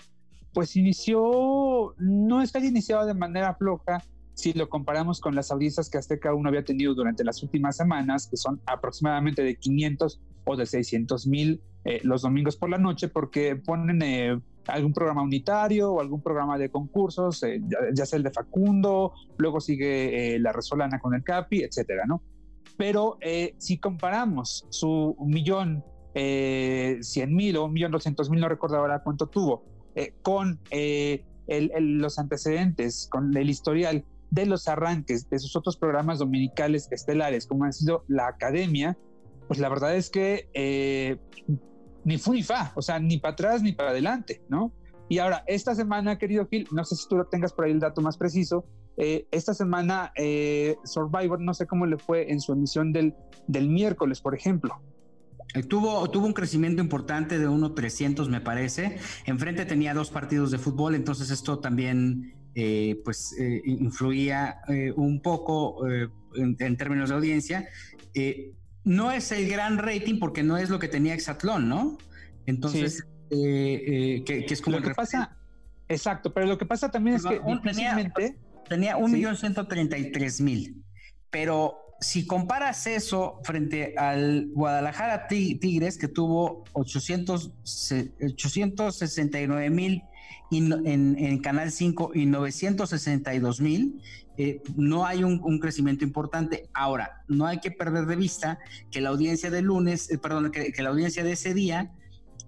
pues inició, no es que haya iniciado de manera floja, si lo comparamos con las audiencias que Azteca 1 había tenido durante las últimas semanas, que son aproximadamente de 500 o de 600 mil eh, los domingos por la noche, porque ponen eh, algún programa unitario o algún programa de concursos, eh, ya, ya sea el de Facundo, luego sigue eh, la Resolana con el Capi, etcétera, ¿no? Pero eh, si comparamos su millón eh, cien mil o un millón doscientos mil, no recuerdo ahora cuánto tuvo, con el- el- los antecedentes, con el historial de los arranques de sus otros programas dominicales estelares, como han sido la Academia, pues la verdad es que eh, ni fu ni fa, o sea, ni para atrás ni para adelante, ¿no? Y ahora, esta semana, querido Gil, no sé si tú lo tengas por ahí el dato más preciso, eh, esta semana eh, Survivor, no sé cómo le fue en su emisión del, del miércoles, por ejemplo.
Tuvo, tuvo un crecimiento importante de 1.300, me parece. Enfrente tenía dos partidos de fútbol, entonces esto también eh, pues, eh, influía eh, un poco en, en términos de audiencia. No es el gran rating porque no es lo que tenía Exatlón, ¿no? Entonces, que, que es como
Lo
el
que pasa, exacto, pero lo que pasa también es que
Un- tenía-. Tenía
Sí.
1.133.000. Pero si comparas eso frente al Guadalajara Ti- Tigres, que tuvo 800, se- 869.000 y no- en, en Canal 5 y 962.000, eh, no hay un, un crecimiento importante. Ahora, no hay que perder de vista que la audiencia de lunes, eh, perdón, que, que la audiencia de ese día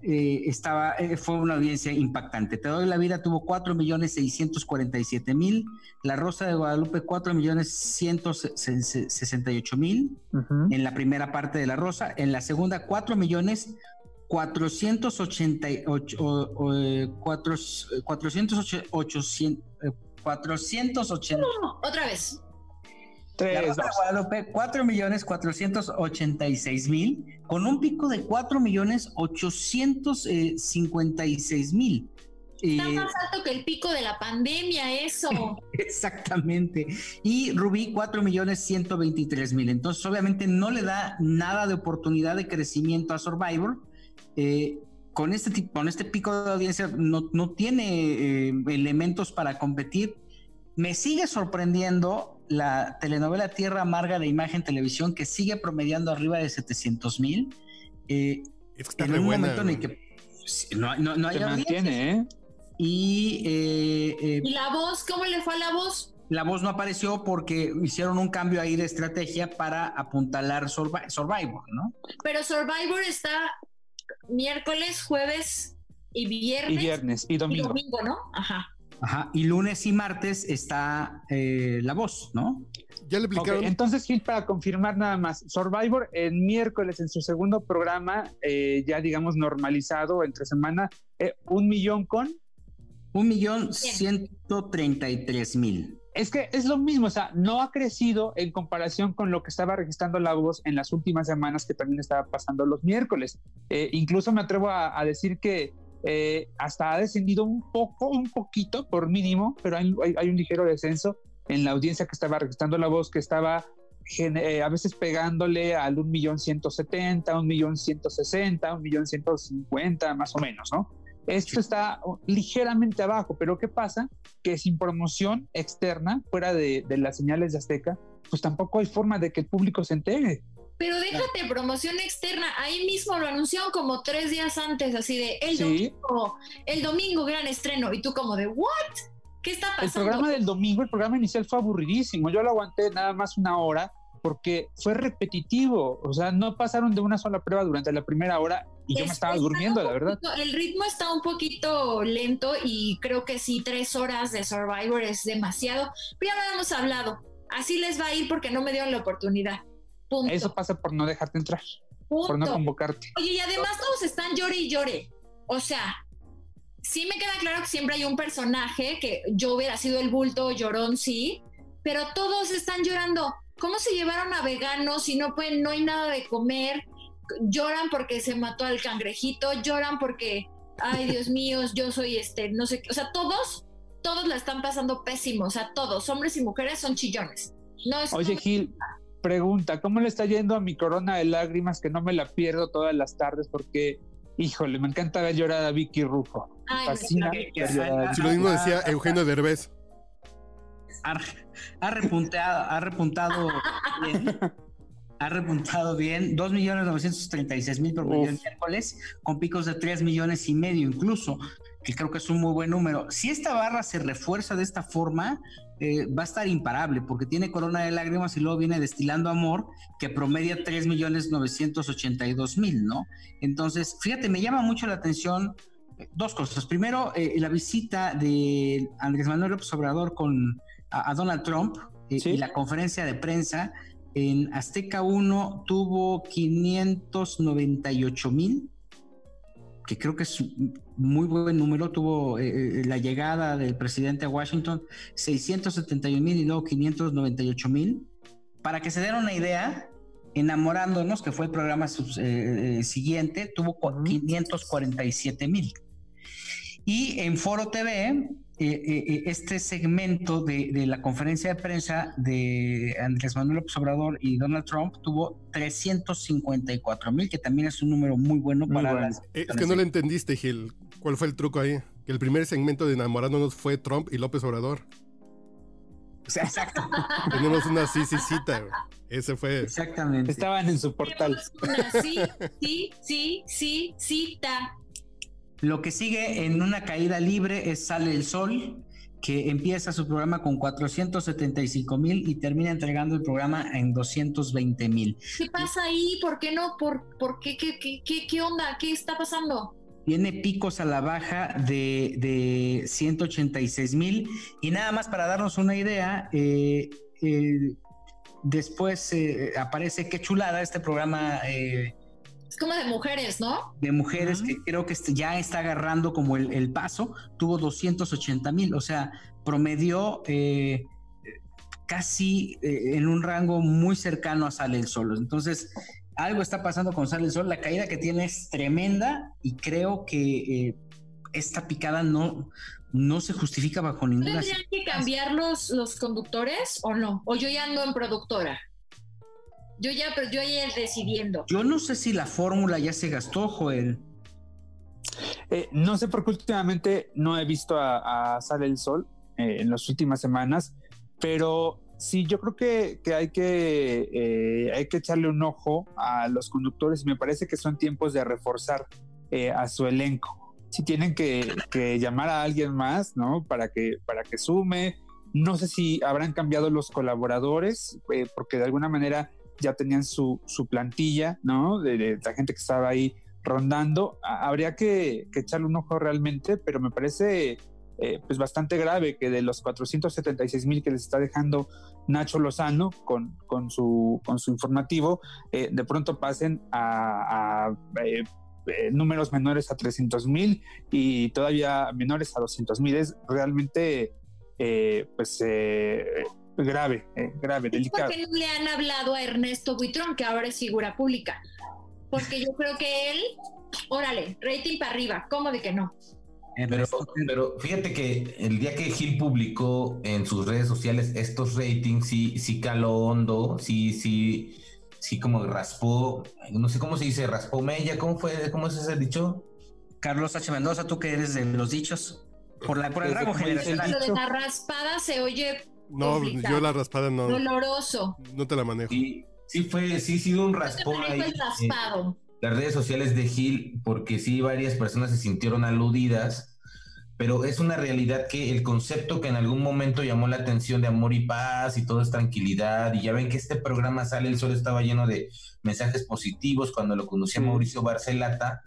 eh, estaba, fue una audiencia impactante. Te doy la vida, tuvo 4 millones 647 mil. La Rosa de Guadalupe, 4 millones 168 mil
Ujú.
en la primera parte de La Rosa. En la segunda, 4 millones 488, o- o, eh, cuatro- eh, 408, 800, eh, 480.
Otra vez.
La
Tres,
Rosa de
dos.
Guadalupe, 4 millones 486 mil, con un pico de 4 millones 856 mil.
Está
Eh,
más alto que el pico de la pandemia, eso.
Exactamente. Y Rubí, 4 millones 123 mil. Entonces, obviamente, no le da nada de oportunidad de crecimiento a Survivor. Eh, con, este tipo, con este pico de audiencia no, no tiene eh, elementos para competir. Me sigue sorprendiendo la telenovela Tierra Amarga de Imagen Televisión, que sigue promediando arriba de 700 mil. Eh,
Es que está
en un
buena.
momento en el que no, no- no hay
mantiene, ¿eh?
y...
Eh, eh, ¿Y la voz? ¿Cómo le fue a la voz?
La voz no apareció porque hicieron un cambio ahí de estrategia para apuntalar Survivor, ¿no?
Pero Survivor está miércoles, jueves y viernes.
Y viernes y domingo.
Y domingo, ¿no? Ajá.
Ajá. Y lunes y martes está eh, La Voz, ¿no?
Ya le explicaron.
entonces, Gil, para confirmar nada más, Survivor el miércoles en su segundo programa, eh, ya digamos normalizado entre semana, eh, un millón con.
Un millón ciento treinta y tres mil.
Es que es lo mismo, o sea, no ha crecido en comparación con lo que estaba registrando la voz en las últimas semanas que también estaba pasando los miércoles. incluso me atrevo a decir que eh, hasta ha descendido un poco, un poquito por mínimo, pero hay, un ligero descenso en la audiencia que estaba registrando la voz, que estaba eh, a veces pegándole al un millón ciento setenta, un millón ciento sesenta, un millón ciento cincuenta, más o menos, ¿no? Esto está ligeramente abajo, pero ¿qué pasa? Que sin promoción externa, fuera de, de las señales de Azteca, pues tampoco hay forma de que el público se entere.
Pero déjate promoción externa, ahí mismo lo anunciaron como tres días antes, así de el domingo, el domingo gran estreno, y tú como de ¿what? ¿Qué está pasando?
El programa del domingo, el programa inicial fue aburridísimo, yo lo aguanté nada más una hora porque fue repetitivo, o sea, no pasaron de una sola prueba durante la primera hora y yo me estaba durmiendo, la verdad.
el ritmo está un poquito lento y creo que sí, tres horas de Survivor es demasiado, pero ya lo hemos hablado, así les va a ir porque no me dieron la oportunidad.
Eso pasa por no dejarte entrar, por no convocarte.
Oye, y además todos están llore y llore. O sea, sí me queda claro que siempre hay un personaje que yo hubiera sido el bulto llorón, sí, pero todos están llorando. ¿Cómo se llevaron a veganos si no pueden, no hay nada de comer? Lloran porque se mató al cangrejito, lloran porque, ay Dios mío, yo soy este, no sé qué. O sea, todos, todos la están pasando pésimo. O sea, todos, hombres y mujeres, son chillones. No es
Oye, Gil, pregunta, ¿cómo le está yendo a mi corona de lágrimas que no me la pierdo todas las tardes? Porque, híjole, me encanta ver llorar a Vicky Rufo. fascina
Si lo mismo decía Eugenio Derbez.
Ha, repuntado, ha repuntado bien. Ha repuntado bien, 2.936.000 por millón miércoles, con picos de 3 millones y medio incluso, que creo que es un muy buen número. Si esta barra se refuerza de esta forma, eh, va a estar imparable porque tiene corona de lágrimas y luego viene destilando amor que promedia 3 millones 982 mil, ¿no? Entonces, fíjate, me llama mucho la atención eh, dos cosas. Primero, eh, la visita de Andrés Manuel López Obrador con a, Donald Trump y la conferencia de prensa en Azteca 1 tuvo 598 mil que creo que es muy buen número, tuvo eh, eh, la llegada del presidente a Washington, 671 mil y luego 598 mil. Para que se den una idea, Enamorándonos, que fue el programa eh, siguiente, tuvo 547 mil. Y en Foro TV, este segmento de, la conferencia de prensa de Andrés Manuel López Obrador y Donald Trump tuvo 354 mil, que también es un número muy bueno para
Es que no lo entendiste, Gil. ¿Cuál fue el truco ahí? Que el primer segmento de Enamorándonos fue Trump y López Obrador.
Exacto.
Tenemos una sí, sí, cita. Ese fue.
Exactamente.
Estaban en su portal.
sí, sí, sí, sí, cita.
Lo que sigue en una caída libre es Sale el Sol, que empieza su programa con 475 mil y termina entregando el programa en 220 mil.
¿Qué pasa ahí? ¿Por qué no? ¿Por, por qué, qué, qué, qué, onda? ¿Qué está pasando?
Tiene picos a la baja de, de 186 mil y nada más para darnos una idea, eh, eh, después eh, aparece Qué chulada este programa
es como de mujeres, ¿no?
De mujeres que creo que este, ya está agarrando como el, paso, tuvo 280 mil, o sea, promedió eh, casi eh, en un rango muy cercano a Sale el Sol. Entonces, algo está pasando con Sale el Sol, la caída que tiene es tremenda y creo que eh, esta picada no, no se justifica bajo ninguna...
¿Tendrían que cambiar los, los conductores o no? ¿O yo ya ando en productora? Yo ya, pero yo ya decidiendo.
Yo no sé si la fórmula ya se gastó, Joel.
Eh, no sé por qué últimamente no he visto a, Sale el Sol eh, en las últimas semanas, pero sí, yo creo que, hay, que eh, hay que echarle un ojo a los conductores y me parece que son tiempos de reforzar a su elenco. si tienen que, que, llamar a alguien más, ¿no? Para que, para que sume. No sé si habrán cambiado los colaboradores, eh, porque de alguna manera ya tenían su, su plantilla, ¿no? De, la gente que estaba ahí rondando. habría que, echarle un ojo realmente, pero me parece eh, pues bastante grave que de los 476 mil que les está dejando Nacho Lozano con, con, su, con su informativo, eh, de pronto pasen a, eh, números menores a 300 mil y todavía menores a 200 mil. Es realmente pues grave, grave, delicado.
¿Por qué no le han hablado a Ernesto Buitrón, que ahora es figura pública? Porque yo creo que él, órale, rating para arriba, ¿cómo de que no?
Pero, pero, fíjate que el día que Gil publicó en sus redes sociales estos ratings, sí, sí caló hondo, sí, sí, sí como raspó, no sé cómo se dice, raspó mella, ¿cómo fue? ¿Cómo es ese dicho?
Carlos H. Mendoza, tú que eres de los dichos, por, la, por el rango generacional.
Lo de la raspada se oye
No, yo la raspada no.
Doloroso.
No te la manejo.
Sí, sí fue, sí, sí un raspón ahí. El raspado las redes sociales de Gil, porque sí varias personas se sintieron aludidas, pero es una realidad que el concepto que en algún momento llamó la atención de amor y paz y todo es tranquilidad, y ya ven que este programa Sale el Sol estaba lleno de mensajes positivos cuando lo conocía Mauricio Barcelata,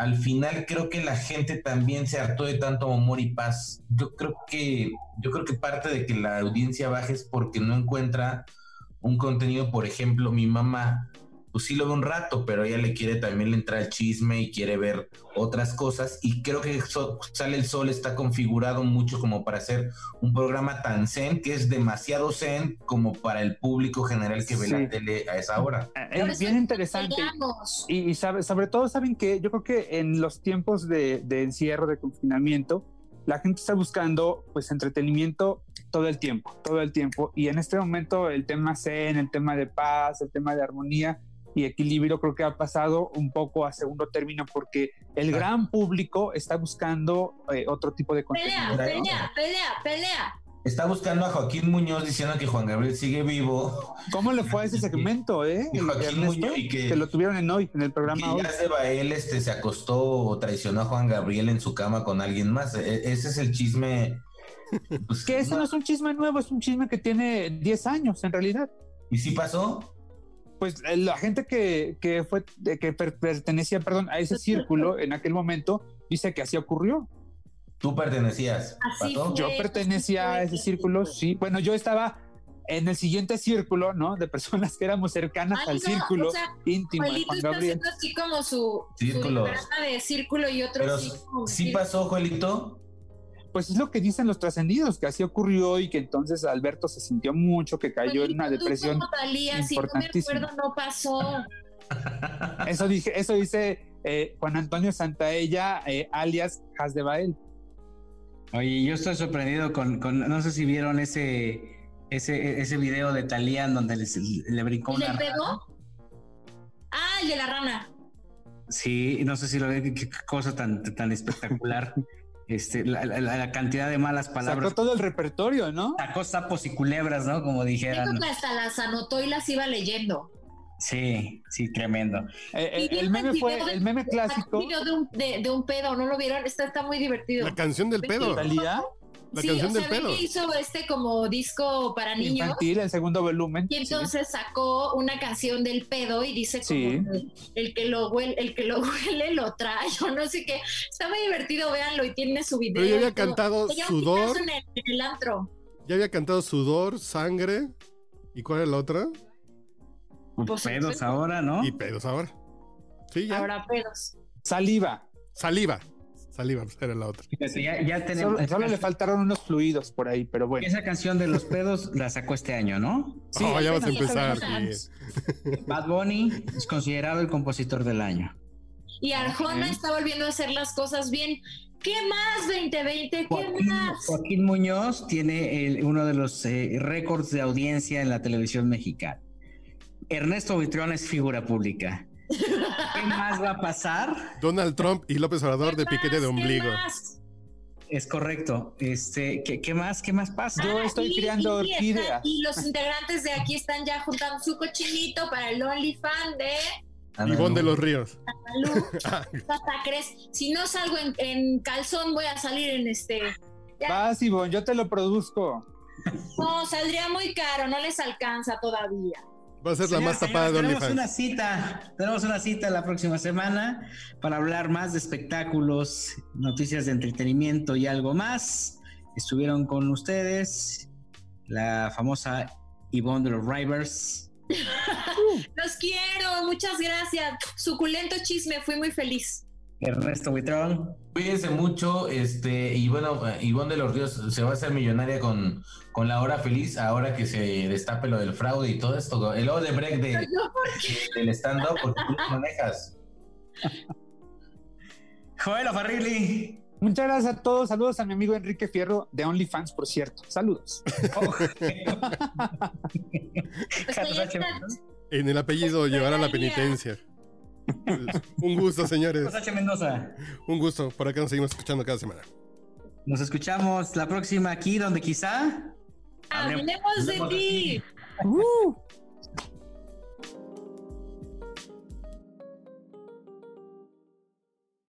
al final creo que la gente también se hartó de tanto amor y paz. Yo creo que, yo creo que parte de que la audiencia baje es porque no encuentra un contenido, por ejemplo, mi mamá pues sí lo ve un rato, pero ella le quiere también le entra el chisme y quiere ver otras cosas. Y creo que Sale el Sol está configurado mucho como para hacer un programa tan zen, que es demasiado zen como para el público general que ve la tele a esa hora.
Eh, es bien interesante. Y, sabe, sobre todo saben que yo creo que en los tiempos de, de encierro, de confinamiento, la gente está buscando pues entretenimiento todo el tiempo, todo el tiempo. Y en este momento el tema zen, el tema de paz, el tema de armonía, y equilibrio creo que ha pasado un poco a segundo término porque el gran público está buscando eh, otro tipo de contenido.
Pelea, pelea, pelea, pelea.
Está buscando a Joaquín Muñoz diciendo que Juan Gabriel sigue vivo.
¿Cómo le fue a ese segmento, eh?
Joaquín Muñoz y que,
lo tuvieron en hoy, en el programa
hoy. él este, se acostó o traicionó a Juan Gabriel en su cama con alguien más. E, ese es el chisme.
Pues, que eso no es un chisme nuevo, es un chisme que tiene 10 años en realidad.
¿Y si pasó?
Pues eh, la gente que, que fue, que pertenecía, perdón, a ese círculo en aquel momento, dice que así ocurrió.
¿Tú pertenecías?
yo pertenecía a ese círculo, sí. Bueno, yo estaba en el siguiente círculo, ¿no? De personas que éramos cercanas al círculo íntimo.
Juelito está haciendo así como su, círculo de círculo y otro
Pero sí pasó, Juelito
pues es lo que dicen los trascendidos, que así ocurrió y que entonces Alberto se sintió mucho, que cayó en una depresión importantísima.
no no pasó.
Eso dije, eso dice eh, Juan Antonio Santaella, eh, alias Has de Bael.
Oye, yo estoy sorprendido con, con, no sé si vieron ese, ese, ese video de Talía donde le brincó una.
¿Le pegó? Ah, el de la rana.
Sí, no sé si lo ven, qué cosa tan, tan espectacular. Este, la, cantidad de malas palabras.
Sacó todo el repertorio, ¿no?
Sacó sapos y culebras, ¿no? Como dijeran.
que hasta las anotó y las iba leyendo.
Sí, sí, tremendo.
Eh, eh, el meme fue, el meme clásico.
De un, de, de un pedo, ¿no lo vieron? Está, está muy divertido.
La canción del pedo.
¿Salía?
La sí, canción o sea, del pedo.
hizo este como disco para niños.
Infantil, el segundo volumen.
Y entonces sacó una canción del pedo y dice como el, que lo huele, el que lo huele lo trae, o no sé qué. Está muy divertido, véanlo y tiene su video.
Pero ya había cantado sudor.
En el, en el, antro.
Ya había cantado sudor, sangre. ¿Y cuál es la otra?
Pues pedos ahora, ¿no?
Y pedos ahora. Sí, ya.
Ahora pedos.
Saliva.
Saliva. Saliva, pues, era la otra.
ya, tenemos,
solo, le faltaron unos fluidos por ahí, pero bueno.
Esa canción de los pedos la sacó este año, ¿no?
Sí, oh, ya vas a empezar.
Bad Bunny es considerado el compositor del año.
Y Arjona está volviendo a hacer las cosas bien. ¿Qué más 2020? ¿Qué más?
Joaquín Muñoz tiene uno de los eh, récords de audiencia en la televisión mexicana. Ernesto Vitrión es figura pública. ¿Qué más va a pasar?
Donald Trump y López Obrador de piquete de ombligo.
Es correcto. Este, ¿qué, más? ¿Qué más pasa?
Yo estoy criando orquídeas.
Y los integrantes de aquí están ya juntando su cochinito para el OnlyFans de
Ivonne de los Ríos.
Hasta crees. Si no salgo en, en calzón, voy a salir en este. Ya.
Vas, Ivonne, yo te lo produzco.
No, saldría muy caro, no les alcanza todavía.
Va a ser la más tapada de
señores, Tenemos una
OnlyFans.
cita, tenemos una cita la próxima semana para hablar más de espectáculos, noticias de entretenimiento y algo más. Estuvieron con ustedes la famosa Yvonne de los Rivers.
Los quiero, muchas gracias. Suculento chisme, fui muy feliz.
Ernesto Buitrón.
Cuídense mucho, este, y bueno, Ivonne de los Ríos se va a hacer millonaria con, con la hora feliz, ahora que se destape lo del fraude y todo esto, el de break de, del stand-up, porque tú lo manejas.
Joel Farrilli.
Muchas gracias a todos. Saludos a mi amigo Enrique Fierro de OnlyFans, por cierto. Saludos.
En el apellido llevará la penitencia. Un gusto, señores.
H. Mendoza.
Un gusto. Por acá nos seguimos escuchando cada semana.
Nos escuchamos la próxima aquí, donde quizá
Hablemos de ti.
Uh.